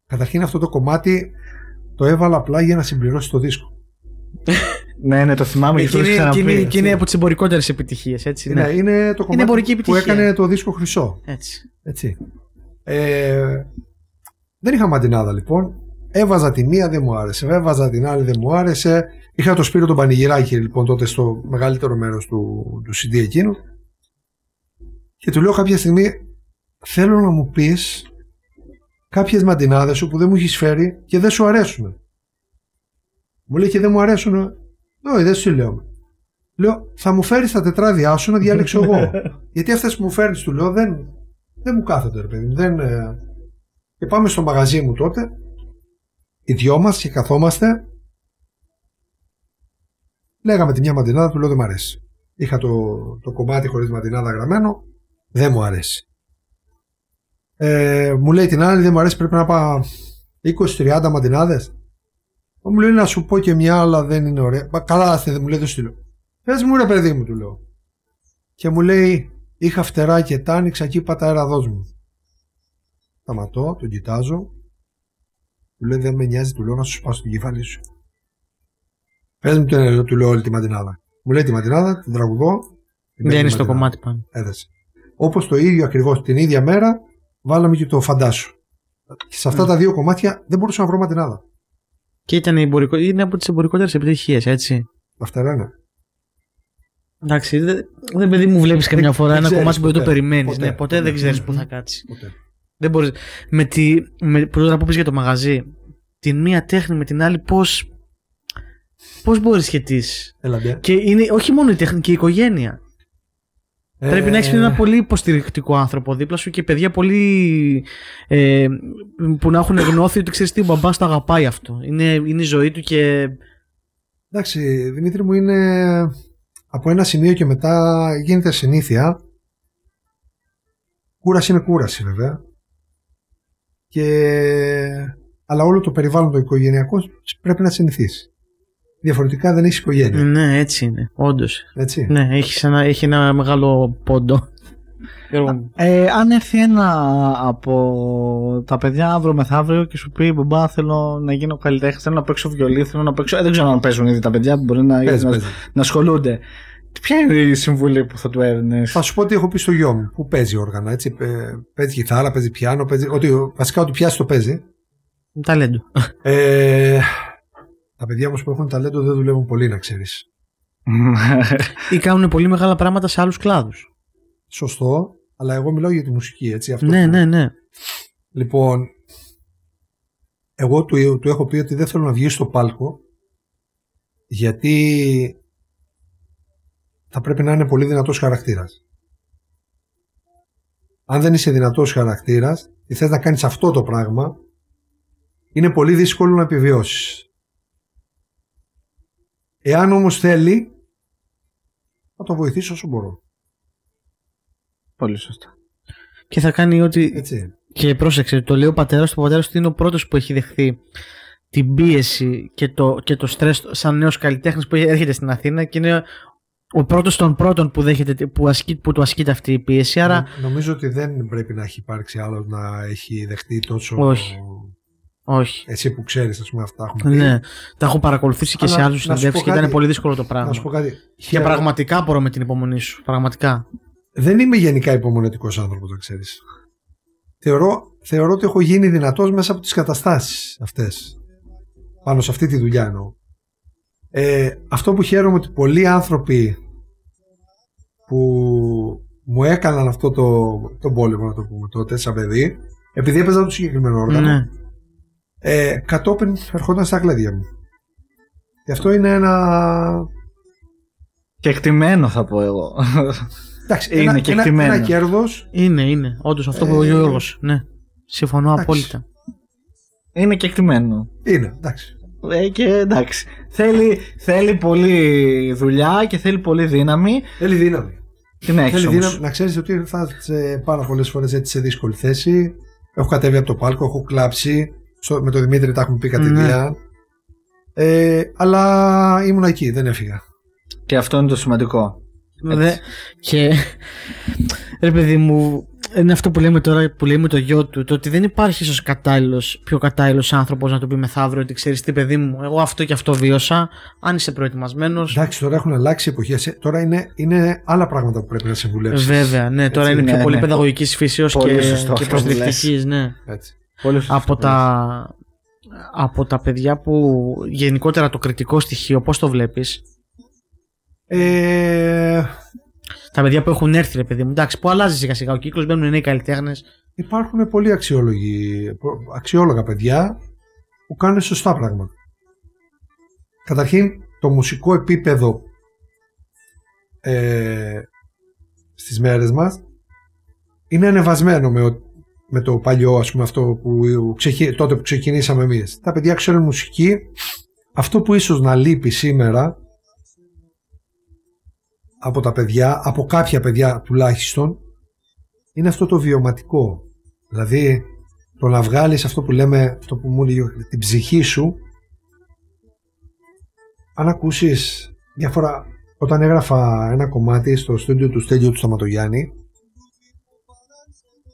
[SPEAKER 4] καταρχήν αυτό το κομμάτι το έβαλα απλά για να συμπληρώσει το δίσκο. [laughs]
[SPEAKER 3] Ναι, ναι, το θυμάμαι γιατί το
[SPEAKER 2] Και
[SPEAKER 3] έχεις
[SPEAKER 2] είναι- και είναι-
[SPEAKER 3] ξαναπεί.
[SPEAKER 2] και είναι από τις εμπορικότερες επιτυχίες, έτσι.
[SPEAKER 4] Είναι,
[SPEAKER 2] Ναι.
[SPEAKER 4] είναι το κομμάτι
[SPEAKER 2] εμπορική
[SPEAKER 4] που
[SPEAKER 2] επιτυχία.
[SPEAKER 4] έκανε το δίσκο χρυσό.
[SPEAKER 2] Έτσι.
[SPEAKER 4] Έτσι. Ε, δεν είχα μαντινάδα λοιπόν. Έβαζα τη μία, δεν μου άρεσε. Έβαζα την άλλη, δεν μου άρεσε. Είχα το Σπύρο τον Πανηγυράκη λοιπόν τότε στο μεγαλύτερο μέρος του, του CD εκείνου. Και του λέω κάποια στιγμή θέλω να μου πεις κάποιες μαντινάδες σου που δεν μου έχεις φέρει και δεν σου αρέσουν. Μου λέει και δεν μου αρέσουν. Όχι, δεν σου λέω. Λέω, θα μου φέρεις τα τετράδια σου να διάλεξω εγώ. [laughs] Γιατί αυτές που μου φέρνεις, του λέω, δεν, δεν μου κάθονται, ρε παιδί μου. Δεν, ε... Και πάμε στο μαγαζί μου τότε, οι δυο μας και καθόμαστε. Λέγαμε τη μια μαντινάδα, του λέω δεν μου αρέσει. Είχα το, το κομμάτι χωρίς μαντινάδα γραμμένο, δεν μου αρέσει. Ε, μου λέει την άλλη, δεν μου αρέσει, πρέπει να πάω 20-30 μαντινάδες. Μου λέει να σου πω και μια, αλλά δεν είναι ωραία. Μα καλά, άστε, μου λέει, δεν στείλω. Πες μου, ρε παιδί μου, του λέω. Και μου λέει, είχα φτερά και τα άνοιξα και είπα τα αεραδός μου. Σταματώ, τον κοιτάζω. Του λέει, δεν με νοιάζει, του λέω να σου σπάσω την κεφάλι σου. Πες μου, τι του λέω όλη τη ματινάδα. Μου λέει τη ματινάδα, την τραγουδώ. την
[SPEAKER 2] Δεν είναι
[SPEAKER 4] παίρνει
[SPEAKER 2] στο
[SPEAKER 4] ματινάδα.
[SPEAKER 2] κομμάτι πάνω.
[SPEAKER 4] Έδεσε. Όπως το ίδιο ακριβώς την ίδια μέρα, βάλαμε και το φαντάσου. Και σε αυτά τα δύο κομμάτια δεν μπορούσα να βρω ματινάδα.
[SPEAKER 2] Και ήταν εμπορικό, είναι από τις εμπορικότερες επιτυχίες, έτσι.
[SPEAKER 4] Αυτά είναι.
[SPEAKER 2] Εντάξει, δεν, δεν παιδί μου βλέπεις καμιά φορά
[SPEAKER 4] δεν
[SPEAKER 2] ένα
[SPEAKER 4] ξέρεις
[SPEAKER 2] κομμάτι που δεν το
[SPEAKER 4] ποτέ.
[SPEAKER 2] περιμένεις.
[SPEAKER 4] Ποτέ.
[SPEAKER 2] Ναι, ποτέ δεν
[SPEAKER 4] Ποτέ.
[SPEAKER 2] ξέρεις πού θα κάτσεις.
[SPEAKER 4] Ποτέ.
[SPEAKER 2] Δεν μπορείς. Με τη. Με, που τώρα που πεις για το μαγαζί, την μία τέχνη με την άλλη, πώς. Πώς μπορείς σχετίσει.
[SPEAKER 4] Έλα, ντε.
[SPEAKER 2] Και είναι όχι μόνο η τέχνη και η οικογένεια. Πρέπει να έχεις
[SPEAKER 4] Ε,
[SPEAKER 2] ένα πολύ υποστηρικτικό άνθρωπο δίπλα σου και παιδιά πολύ. Ε, που να έχουν γνώθει ότι ξέρεις τι, ο μπαμπάς το αγαπάει αυτό. Είναι, είναι η ζωή του και.
[SPEAKER 4] Εντάξει, Δημήτρη μου είναι από ένα σημείο και μετά γίνεται συνήθεια. Κούραση είναι κούραση βέβαια. Και... Αλλά όλο το περιβάλλον το οικογενειακό πρέπει να συνηθίσει. Διαφορετικά δεν έχεις οικογένεια.
[SPEAKER 2] Ναι, έτσι είναι. Όντως.
[SPEAKER 4] Έτσι.
[SPEAKER 2] Ναι, έχεις ένα, έχει ένα μεγάλο πόντο.
[SPEAKER 3] Ε, αν έρθει ένα από τα παιδιά αύριο μεθαύριο και σου πει Μπαμπά, θέλω να γίνω καλλιτέχνης, θέλω να παίξω βιολί, θέλω να παίξω. Ε, δεν ξέρω αν παίζουν ήδη τα παιδιά που μπορεί να,
[SPEAKER 4] Παίζει,
[SPEAKER 3] να,
[SPEAKER 4] παίζει.
[SPEAKER 3] να ασχολούνται. Ποια είναι η συμβουλή που θα του έδινες;
[SPEAKER 4] Θα σου πω τι έχω πει στο γιο μου που παίζει όργανα. Έτσι. Ε, Παίζει κιθάρα, παίζει πιάνο, παίζει. Ότι, βασικά ό,τι πιάσει το παίζει.
[SPEAKER 2] Ταλέντο.
[SPEAKER 4] Ε, τα παιδιά όμως που έχουν ταλέντο δεν δουλεύουν πολύ, να ξέρεις. [laughs]
[SPEAKER 2] Ή κάνουν πολύ μεγάλα πράγματα σε άλλους κλάδους.
[SPEAKER 4] Σωστό, αλλά εγώ μιλάω για τη μουσική, έτσι. Αυτό
[SPEAKER 2] Ναι,
[SPEAKER 4] που-
[SPEAKER 2] ναι, ναι.
[SPEAKER 4] Λοιπόν, εγώ του, του έχω πει ότι δεν θέλω να βγει στο πάλκο γιατί θα πρέπει να είναι πολύ δυνατός χαρακτήρας. Αν δεν είσαι δυνατός χαρακτήρας και θες να κάνεις αυτό το πράγμα είναι πολύ δύσκολο να επιβιώσεις. Εάν όμως θέλει θα το βοηθήσω όσο μπορώ.
[SPEAKER 3] Πολύ σωστά.
[SPEAKER 2] Και θα κάνει ότι.
[SPEAKER 4] Έτσι.
[SPEAKER 2] Και πρόσεξε, το λέει ο πατέρας του. Ο πατέρας του είναι ο πρώτος που έχει δεχθεί την πίεση και το, και το στρες σαν νέος καλλιτέχνης που έρχεται στην Αθήνα και είναι ο πρώτος των πρώτων που, δέχεται, που, ασκεί, που του ασκείται αυτή η πίεση. Άρα...
[SPEAKER 4] Νομίζω ότι δεν πρέπει να έχει υπάρξει άλλος να έχει δεχτεί τόσο.
[SPEAKER 2] Όχι. Όχι.
[SPEAKER 4] Εσύ που ξέρεις, ας πούμε, αυτά έχουμε πει.
[SPEAKER 2] Ναι, τα έχω παρακολουθήσει και
[SPEAKER 4] Αλλά
[SPEAKER 2] σε άλλους
[SPEAKER 4] να σου
[SPEAKER 2] συνεντεύξεις
[SPEAKER 4] πω
[SPEAKER 2] και ήταν
[SPEAKER 4] κάτι.
[SPEAKER 2] πολύ δύσκολο το πράγμα.
[SPEAKER 4] Να σου πω κάτι.
[SPEAKER 2] Και
[SPEAKER 4] Χαίρομαι-
[SPEAKER 2] πραγματικά μπορώ με την υπομονή σου. Πραγματικά.
[SPEAKER 4] Δεν είμαι γενικά υπομονετικός άνθρωπος, το ξέρεις. Θεωρώ, θεωρώ ότι έχω γίνει δυνατός μέσα από τις καταστάσεις αυτές. Πάνω σε αυτή τη δουλειά εννοώ. Ε, αυτό που χαίρομαι ότι πολλοί άνθρωποι που μου έκαναν αυτό το, το πόλεμο, να το πούμε τότε, σαν παιδί, επειδή έπαιζα το συγκεκριμένο όργανο,
[SPEAKER 2] Ναι.
[SPEAKER 4] ε, κατόπιν ερχόταν στα κλέδια μου. Και αυτό είναι ένα.
[SPEAKER 3] Και εκτιμένο θα πω εγώ.
[SPEAKER 4] Εντάξει,
[SPEAKER 3] Είναι
[SPEAKER 4] ένα,
[SPEAKER 3] και
[SPEAKER 4] ένα,
[SPEAKER 3] εκτιμένο.
[SPEAKER 4] ένα κέρδος.
[SPEAKER 2] Είναι, είναι. Όντως αυτό που
[SPEAKER 4] Ε,
[SPEAKER 2] είπε ο Γιώργος. Ναι. Συμφωνώ
[SPEAKER 4] εντάξει.
[SPEAKER 2] απόλυτα.
[SPEAKER 3] Είναι και εκτιμένο.
[SPEAKER 4] Είναι, εντάξει.
[SPEAKER 3] Ε, και εντάξει. Θέλει, θέλει πολλή δουλειά και θέλει πολύ δύναμη.
[SPEAKER 4] Θέλει δύναμη.
[SPEAKER 3] Την έχεις
[SPEAKER 4] Θέλει
[SPEAKER 3] όμως.
[SPEAKER 4] δύναμη. Να ξέρεις ότι θα σε πάρα πολλές φορές έτσι σε δύσκολη θέση. Έχω κατέβει από το πάλκο, έχω κλάψει. Στο- με τον Δημήτρη τα έχουμε πει κατηδία. Ε, αλλά ήμουν εκεί, δεν έφυγα.
[SPEAKER 3] Και αυτό είναι το σημαντικό.
[SPEAKER 2] Δε, και ρε παιδί μου, είναι αυτό που λέμε τώρα που λέμε το γιο του, το ότι δεν υπάρχει ίσως κατάλληλος, πιο κατάλληλος άνθρωπος να του πει μεθαύριο ότι ξέρεις τι, παιδί μου, εγώ αυτό και αυτό βίωσα. Αν είσαι προετοιμασμένος.
[SPEAKER 4] Εντάξει, τώρα έχουν αλλάξει εποχές. Τώρα είναι, είναι άλλα πράγματα που πρέπει να συμβουλεύσει.
[SPEAKER 2] Βέβαια, ναι, τώρα
[SPEAKER 4] Έτσι,
[SPEAKER 2] είναι πιο
[SPEAKER 3] ναι,
[SPEAKER 2] πολύ
[SPEAKER 3] ναι.
[SPEAKER 2] παιδαγωγικής φύσεως
[SPEAKER 3] Πολύ
[SPEAKER 2] και,
[SPEAKER 3] σωστό
[SPEAKER 2] και
[SPEAKER 3] αυτό που
[SPEAKER 2] προσδεκτική, ναι.
[SPEAKER 4] Έτσι.
[SPEAKER 3] Πολύ σωστό
[SPEAKER 2] Από
[SPEAKER 3] αυτό που λες.
[SPEAKER 2] τα, από τα παιδιά που γενικότερα το κριτικό στοιχείο, πώς το βλέπεις;
[SPEAKER 4] Ε,
[SPEAKER 2] Τα παιδιά που έχουν έρθει, ρε παιδί μου, εντάξει, που αλλάζει σιγά σιγά ο κύκλος, μπαίνουν νέοι καλλιτέχνες.
[SPEAKER 4] υπάρχουν πολύ αξιόλογοι, αξιόλογα παιδιά που κάνουν σωστά πράγματα. Καταρχήν, το μουσικό επίπεδο ε, στις μέρες μας είναι ανεβασμένο με, ο- με το παλιό, ας πούμε, αυτό που, ξεκι- τότε που ξεκινήσαμε εμείς. Τα παιδιά ξέρουν μουσική. Αυτό που ίσως να λείπει σήμερα από τα παιδιά, από κάποια παιδιά τουλάχιστον, είναι αυτό το βιωματικό. Δηλαδή, το να βγάλεις αυτό που λέμε, αυτό που μου έλεγε, την ψυχή σου, αν ακούσεις διάφορα, όταν έγραφα ένα κομμάτι στο στούντιο του Στέλιου του Σταματογιάννη,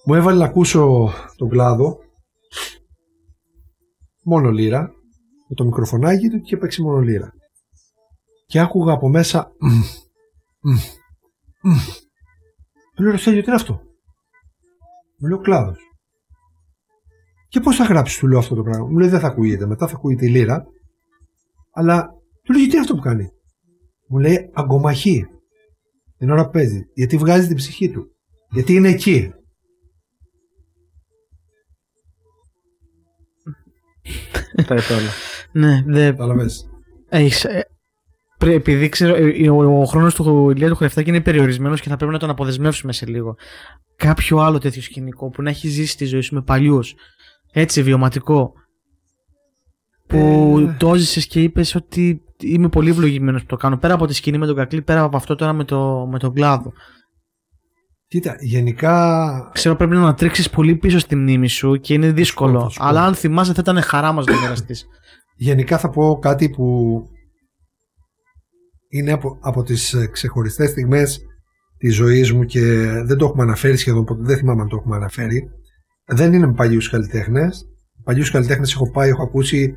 [SPEAKER 4] μου έβαλε να ακούσω τον κλάδο, μόνο λύρα, με το μικροφωνάκι του και παίξει μόνο λύρα. Και άκουγα από μέσα, «Μμ, μμ, μμ». Του λέω, «Ρε Στέλιο, τι είναι αυτό; Μου λέει ο κλάδος. Και πώς θα γράψεις, του λέω αυτό το πράγμα. Μου λέει δεν θα ακούγεται. Μετά θα ακούγεται η λύρα. Αλλά του λέω γιατί είναι αυτό που κάνει; Μου λέει αγκομαχεί. Την ώρα που παίζει. Γιατί βγάζει την ψυχή του. Γιατί είναι εκεί.
[SPEAKER 3] Τα είπε όλα.
[SPEAKER 2] Ναι, δεν
[SPEAKER 4] Καταλαβες.
[SPEAKER 2] Έχεις, ε, πρέ- επειδή ξέρω, ε, ο, ο χρόνος του Ηλία του Χρεφτάκη είναι περιορισμένος και θα πρέπει να τον αποδεσμεύσουμε σε λίγο. Κάποιο άλλο τέτοιο σκηνικό που να έχει ζήσει τη ζωή σου με παλιούς. Έτσι, βιωματικό. Που
[SPEAKER 4] Ε.
[SPEAKER 2] το έζησε και είπες ότι είμαι πολύ ευλογημένος που το κάνω. Πέρα από τη σκηνή με τον Κακλή, πέρα από αυτό τώρα με, το, με τον κλάδο.
[SPEAKER 4] Κοίτα, γενικά
[SPEAKER 2] Ξέρω πρέπει να ανατρίξεις πολύ πίσω στη μνήμη σου και είναι δύσκολο.
[SPEAKER 4] θα σου πω.
[SPEAKER 2] Αλλά αν θυμάσαι, θα ήταν χαρά μας να μοιραστείς.
[SPEAKER 4] γενικά θα πω κάτι που είναι από, από τις ε, ξεχωριστές στιγμές της ζωής μου και δεν το έχουμε αναφέρει σχεδόν ποτέ, δεν θυμάμαι αν το έχουμε αναφέρει. Δεν είναι με παλιούς καλλιτέχνες. Παλιούς καλλιτέχνες έχω πάει, έχω ακούσει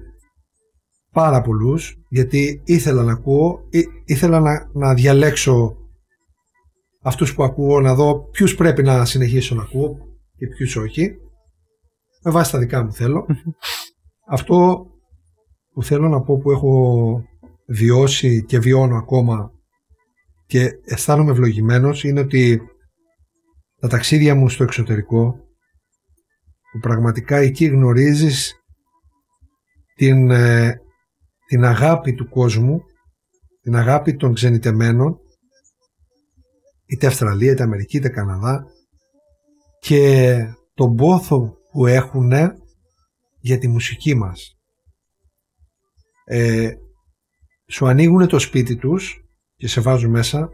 [SPEAKER 4] πάρα πολλούς γιατί ήθελα να ακούω, ή, ήθελα να, να διαλέξω αυτούς που ακούω, να δω ποιους πρέπει να συνεχίσω να ακούω και ποιους όχι. Με βάση τα δικά μου θέλω. Αυτό που θέλω να πω που έχω βιώσει και βιώνω ακόμα και αισθάνομαι ευλογημένος είναι ότι τα ταξίδια μου στο εξωτερικό που πραγματικά εκεί γνωρίζεις την, ε, την αγάπη του κόσμου, την αγάπη των ξενιτεμένων, είτε Αυστραλία, είτε Αμερική, είτε Καναδά και τον πόθο που έχουν για τη μουσική μας. Ε, σου ανοίγουν το σπίτι τους και σε βάζουν μέσα,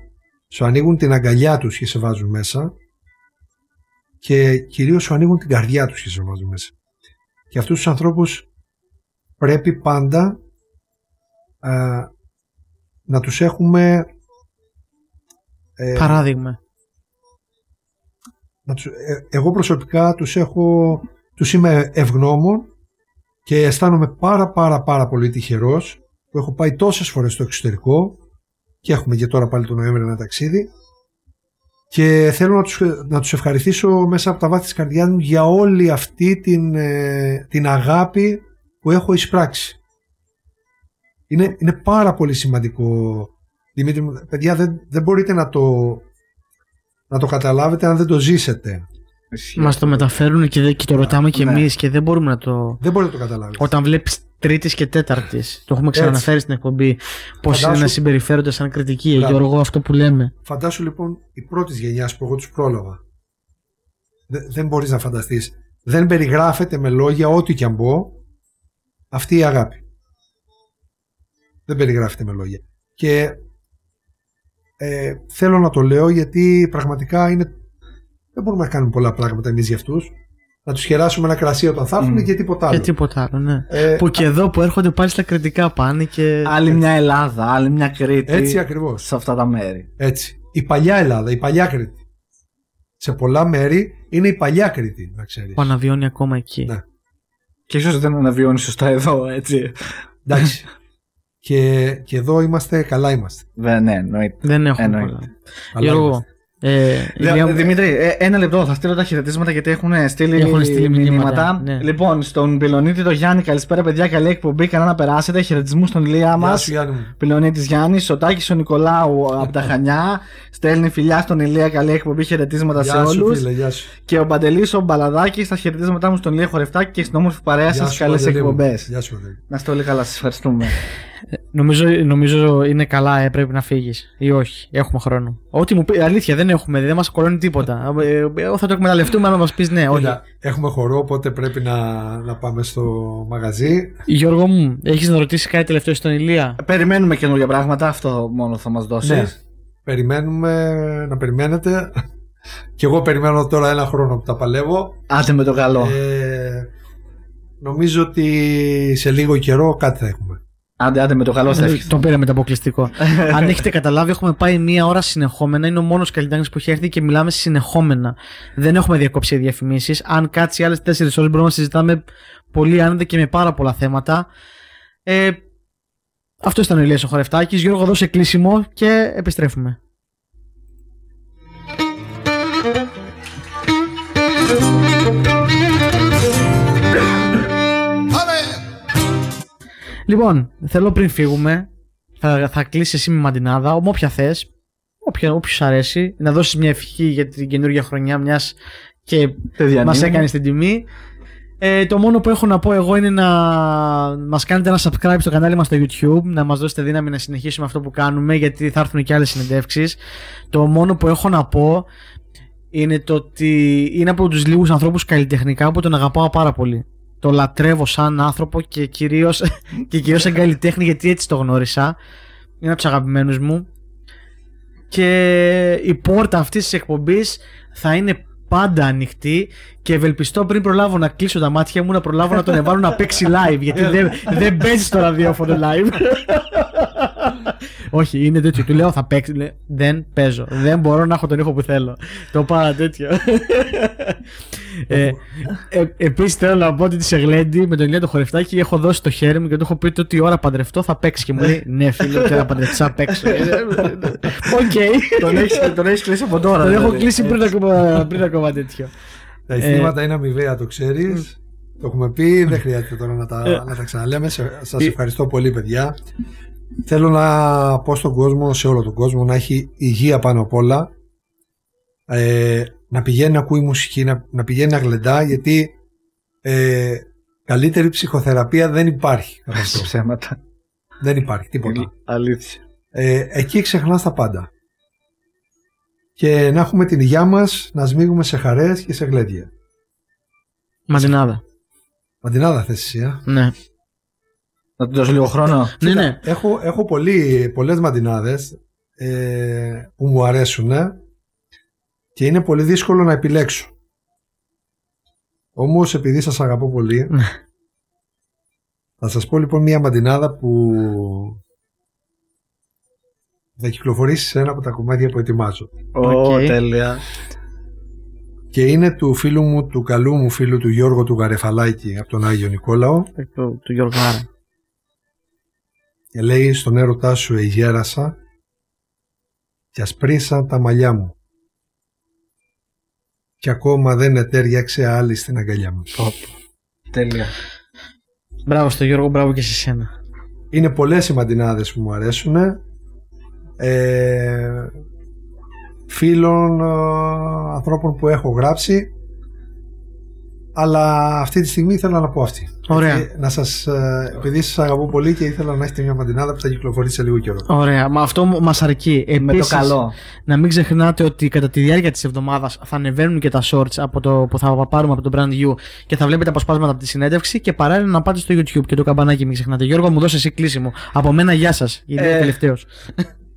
[SPEAKER 4] σου ανοίγουν την αγκαλιά τους και σε βάζουν μέσα. Και κυρίως σου ανοίγουν την καρδιά τους και σε βάζουν μέσα. Και αυτούς τους ανθρώπους πρέπει πάντα να τους έχουμε
[SPEAKER 2] ε, παράδειγμα.
[SPEAKER 4] Να τους, ε, εγώ προσωπικά τους έχω τους είμαι ευγνώμων και αισθάνομαι πάρα πάρα πάρα πολύ τυχερός που έχω πάει τόσες φορές στο εξωτερικό και έχουμε και τώρα πάλι τον Νοέμβριο ένα ταξίδι και θέλω να τους, να τους ευχαριστήσω μέσα από τα βάθη της καρδιάς μου για όλη αυτή την, ε, την αγάπη που έχω εισπράξει. Είναι, είναι πάρα πολύ σημαντικό. Δημήτρη, παιδιά, δεν, δεν μπορείτε να το, να το καταλάβετε αν δεν το ζήσετε.
[SPEAKER 2] Μας το μεταφέρουν και, και το ρωτάμε και ναι. εμείς και δεν μπορούμε να το.
[SPEAKER 4] Δεν μπορεί να το καταλάβει.
[SPEAKER 2] Όταν βλέπεις τρίτης και τέταρτης, το έχουμε ξαναναφέρει στην εκπομπή, πώς είναι να συμπεριφέρονται σαν κριτική. Μπράβο. Γιώργο, αυτό που λέμε.
[SPEAKER 4] Φαντάσου λοιπόν η πρώτη γενιάς που εγώ τους πρόλαβα. Δεν, δεν μπορείς να φανταστείς. Δεν περιγράφεται με λόγια ό,τι και αν πω αυτή η αγάπη. Δεν περιγράφεται με λόγια. Και ε, θέλω να το λέω γιατί πραγματικά είναι, δεν μπορούμε να κάνουμε πολλά πράγματα εμείς για αυτούς. Να τους χεράσουμε ένα κρασί όταν θα έρθουν mm. και τίποτα άλλο.
[SPEAKER 2] Και τίποτα άλλο, ναι. Ε, που και εδώ που έρχονται πάλι στα κριτικά πάνε και.
[SPEAKER 3] Άλλη μια Ελλάδα, άλλη μια Κρήτη.
[SPEAKER 4] Έτσι ακριβώς.
[SPEAKER 3] Σε αυτά τα μέρη.
[SPEAKER 4] Έτσι. Η παλιά Ελλάδα, η παλιά Κρήτη. Σε πολλά μέρη είναι η παλιά Κρήτη, να ξέρεις.
[SPEAKER 2] Που αναβιώνει ακόμα εκεί.
[SPEAKER 4] Ναι.
[SPEAKER 3] Και ίσως δεν αναβιώνει σωστά εδώ, έτσι.
[SPEAKER 4] Εντάξει. [laughs] και, και εδώ είμαστε, καλά είμαστε.
[SPEAKER 3] ναι, εννοείται.
[SPEAKER 2] Δεν έχουμε
[SPEAKER 3] εννοείται.
[SPEAKER 2] πολλά. Γιώργο, ε,
[SPEAKER 3] Δημήτρη, ε, ένα λεπτό, θα στείλω τα χαιρετίσματα γιατί έχουν στείλει,
[SPEAKER 2] έχουν στείλει μηνύματα.
[SPEAKER 3] Ναι. Λοιπόν, στον Πιλονίτη το Γιάννη, καλησπέρα παιδιά, καλή εκπομπή. Κανένα να περάσετε. Χαιρετισμούς στον Ηλία μας. Πιλονίτη Γιάννη, ο Τάκης ο Νικολάου από τα Χανιά. Στέλνει φιλιά στον Ηλία, καλή εκπομπή. Χαιρετίσματα σε όλους. Και ο Μπαντελή ο Μπαλαδάκης, στα χαιρετίσματά μου στον Ηλία Χορευτάκη και στην όμορφη παρέα σας. Καλές εκπομπές. Να είστε όλοι καλά, σας ευχαριστούμε. [laughs]
[SPEAKER 2] Νομίζω, νομίζω είναι ε, πρέπει να φύγεις ή όχι. Έχουμε χρόνο. Ό,τι μου πει, αλήθεια δεν έχουμε, δεν μας κολώνει τίποτα. Ε, εγώ θα το εκμεταλλευτούμε αν μας πεις ναι, όχι.
[SPEAKER 4] έχουμε χορό, οπότε πρέπει να, να πάμε στο μαγαζί.
[SPEAKER 2] Γιώργο μου, έχεις να ρωτήσεις κάτι τελευταίο στον Ηλία;
[SPEAKER 3] Περιμένουμε καινούργια πράγματα, αυτό μόνο θα μας δώσεις. Ναι.
[SPEAKER 4] Περιμένουμε να περιμένετε. και εγώ περιμένω τώρα ένα χρόνο που τα παλεύω.
[SPEAKER 3] Άτε με το καλό.
[SPEAKER 4] Ε, νομίζω ότι σε λίγο καιρό κάτι θα έχουμε.
[SPEAKER 3] Άντε, άντε με το καλό σα.
[SPEAKER 2] Τον πήραμε το αποκλειστικό. [laughs] Αν έχετε καταλάβει, έχουμε πάει μία ώρα συνεχόμενα. Είναι ο μόνος καλλιτέχνης που έχει έρθει και μιλάμε συνεχόμενα. Δεν έχουμε διακόψει διαφημίσεις. Αν κάτσει άλλες τέσσερις ώρες, μπορούμε να συζητάμε πολύ άνετα και με πάρα πολλά θέματα. Ε, αυτό ήταν ο Ηλίας ο Χορευτάκης. Γιώργο, δώσε κλείσιμο και επιστρέφουμε. Λοιπόν, θέλω πριν φύγουμε, θα, θα κλείσεις εσύ με μαντινάδα, όποια θες, όποιος αρέσει, να δώσεις μια ευχή για την καινούργια χρονιά μιας και μας έκανες την τιμή. Ε, το μόνο που έχω να πω εγώ είναι να μας κάνετε ένα subscribe στο κανάλι μας στο YouTube, να μας δώσετε δύναμη να συνεχίσουμε αυτό που κάνουμε γιατί θα έρθουν και άλλες συνεντεύξεις. Το μόνο που έχω να πω είναι το ότι είναι από τους λίγους ανθρώπους καλλιτεχνικά που τον αγαπάω πάρα πολύ το λατρεύω σαν άνθρωπο και κυρίως, [laughs] και κυρίως σαν καλλιτέχνη γιατί έτσι το γνώρισα. Είναι από τους αγαπημένους μου. Και η πόρτα αυτής της εκπομπής θα είναι πάντα ανοιχτή και ευελπιστώ πριν προλάβω να κλείσω τα μάτια μου να προλάβω να τον εβάλω να παίξει live γιατί δεν, δεν παίζει στο ραδιόφωνο live. [laughs] Όχι, είναι τέτοιο. Του λέω θα παίξει. δεν παίζω. Δεν μπορώ να έχω τον ήχο που θέλω. Το πάρα τέτοιο. Ε, ε, Επίσης θέλω να πω ότι τη Εγλέντη με τον Ηλία το χορευτάκι έχω δώσει το χέρι μου και του έχω πει ότι ώρα παντρευτώ θα παίξει. Και μου λέει Ναι, φίλε, τώρα παντρευτεί θα παίξω.
[SPEAKER 3] Οκ. Τον έχει κλείσει από τώρα.
[SPEAKER 2] Τον έχω δηλαδή. κλείσει πριν ακόμα τέτοιο.
[SPEAKER 4] Τα αισθήματα ε, είναι αμοιβαία, το ξέρεις. Το έχουμε πει, δεν χρειάζεται τώρα να τα, ε, να τα ξαναλέμε. Σας ευχαριστώ πολύ, παιδιά. Θέλω να πω στον κόσμο, σε όλο τον κόσμο, να έχει υγεία πάνω απ' όλα. Ε, να πηγαίνει να ακούει μουσική, να, να πηγαίνει να γλεντά, γιατί ε, Καλύτερη ψυχοθεραπεία δεν υπάρχει. από αυτό. [laughs]
[SPEAKER 3] Ψέματα.
[SPEAKER 4] δεν υπάρχει τίποτα.
[SPEAKER 3] Αλήθεια.
[SPEAKER 4] Ε, εκεί ξεχνάς τα πάντα. Και να έχουμε την υγειά μας να σμίγουμε σε χαρές και σε γλέντια.
[SPEAKER 2] Μαντινάδα.
[SPEAKER 4] Μαντινάδα θες εσύ, ε;
[SPEAKER 2] Ναι.
[SPEAKER 3] Να του δώσω λίγο χρόνο. [laughs]
[SPEAKER 2] Ναι, ναι.
[SPEAKER 4] Έχω, έχω πολύ, πολλές μαντινάδες ε, που μου αρέσουν ε, και είναι πολύ δύσκολο να επιλέξω. Όμως επειδή σας αγαπώ πολύ
[SPEAKER 2] Ναι.
[SPEAKER 4] θα σας πω λοιπόν μια μαντινάδα που θα κυκλοφορήσει σε ένα από τα κομμάτια που ετοιμάζω.
[SPEAKER 3] Ω,
[SPEAKER 2] Οκ.
[SPEAKER 3] τέλεια.
[SPEAKER 4] Και είναι του φίλου μου, του καλού μου φίλου του Γιώργου του Γαρεφαλάκη από τον Άγιο Νικόλαο
[SPEAKER 2] Του, του Γιωργάρα.
[SPEAKER 4] και λέει στον έρωτά σου εγέρασα και ασπρίσα τα μαλλιά μου και ακόμα δεν ετέριαξε άλλη στην αγκαλιά μου.
[SPEAKER 3] Τέλεια.
[SPEAKER 2] Μπράβο στο Γιώργο, μπράβο και σε σένα.
[SPEAKER 4] Είναι πολλές οι μαντινάδες που μου αρέσουν ε, φίλων ε, ανθρώπων που έχω γράψει αλλά αυτή τη στιγμή ήθελα να πω αυτή.
[SPEAKER 2] Ωραία.
[SPEAKER 4] Ε, να σας, ε, επειδή σας αγαπώ πολύ και ήθελα να έχετε μια μαντινάδα που θα κυκλοφορήσει σε λίγο καιρό.
[SPEAKER 2] Ωραία, μα αυτό μας αρκεί.
[SPEAKER 3] Με το
[SPEAKER 2] Επίσης,
[SPEAKER 3] καλό.
[SPEAKER 2] Να μην ξεχνάτε ότι κατά τη διάρκεια της εβδομάδας θα ανεβαίνουν και τα shorts από το, που θα πάρουμε από το Brand New και θα βλέπετε αποσπάσματα από τη συνέντευξη και παράλληλα να πάτε στο YouTube και το καμπανάκι. Μην ξεχνάτε. Γιώργο, μου δώσες εσύ κλείσιμο. Από μένα, γεια σας. Γιατί
[SPEAKER 3] Ε,
[SPEAKER 2] είναι τελευταίος.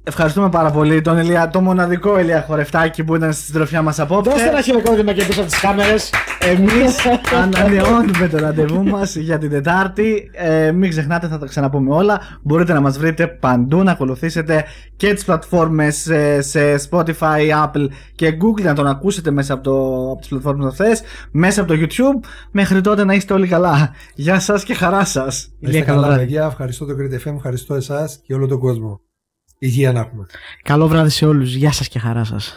[SPEAKER 3] Ευχαριστούμε πάρα πολύ τον Ηλία, το μοναδικό Ηλία Χορευτάκη που ήταν στη συντροφιά μας απόψε.
[SPEAKER 2] χειροκρότημα και πίσω από τις κάμερες.
[SPEAKER 3] Εμείς [laughs] ανανεώνουμε το ραντεβού μας για την Τετάρτη. Ε, μην ξεχνάτε, θα τα ξαναπούμε όλα. Μπορείτε να μας βρείτε παντού, να ακολουθήσετε και τις πλατφόρμες σε, σε Spotify, Apple και Google, να τον ακούσετε μέσα από, το, από τις πλατφόρμες αυτές, μέσα από το YouTube. Μέχρι τότε να είστε όλοι καλά. Γεια σας και χαρά σας.
[SPEAKER 4] Να
[SPEAKER 2] Ηλία,
[SPEAKER 4] είστε
[SPEAKER 2] καλό
[SPEAKER 4] καλά,
[SPEAKER 2] βράδυ.
[SPEAKER 4] παιδιά. Ευχαριστώ το Great FM, ευχαριστώ εσάς και όλο τον κόσμο. Υγεία.
[SPEAKER 2] Καλό βράδυ σε όλους. Γεια σας και χαρά σας.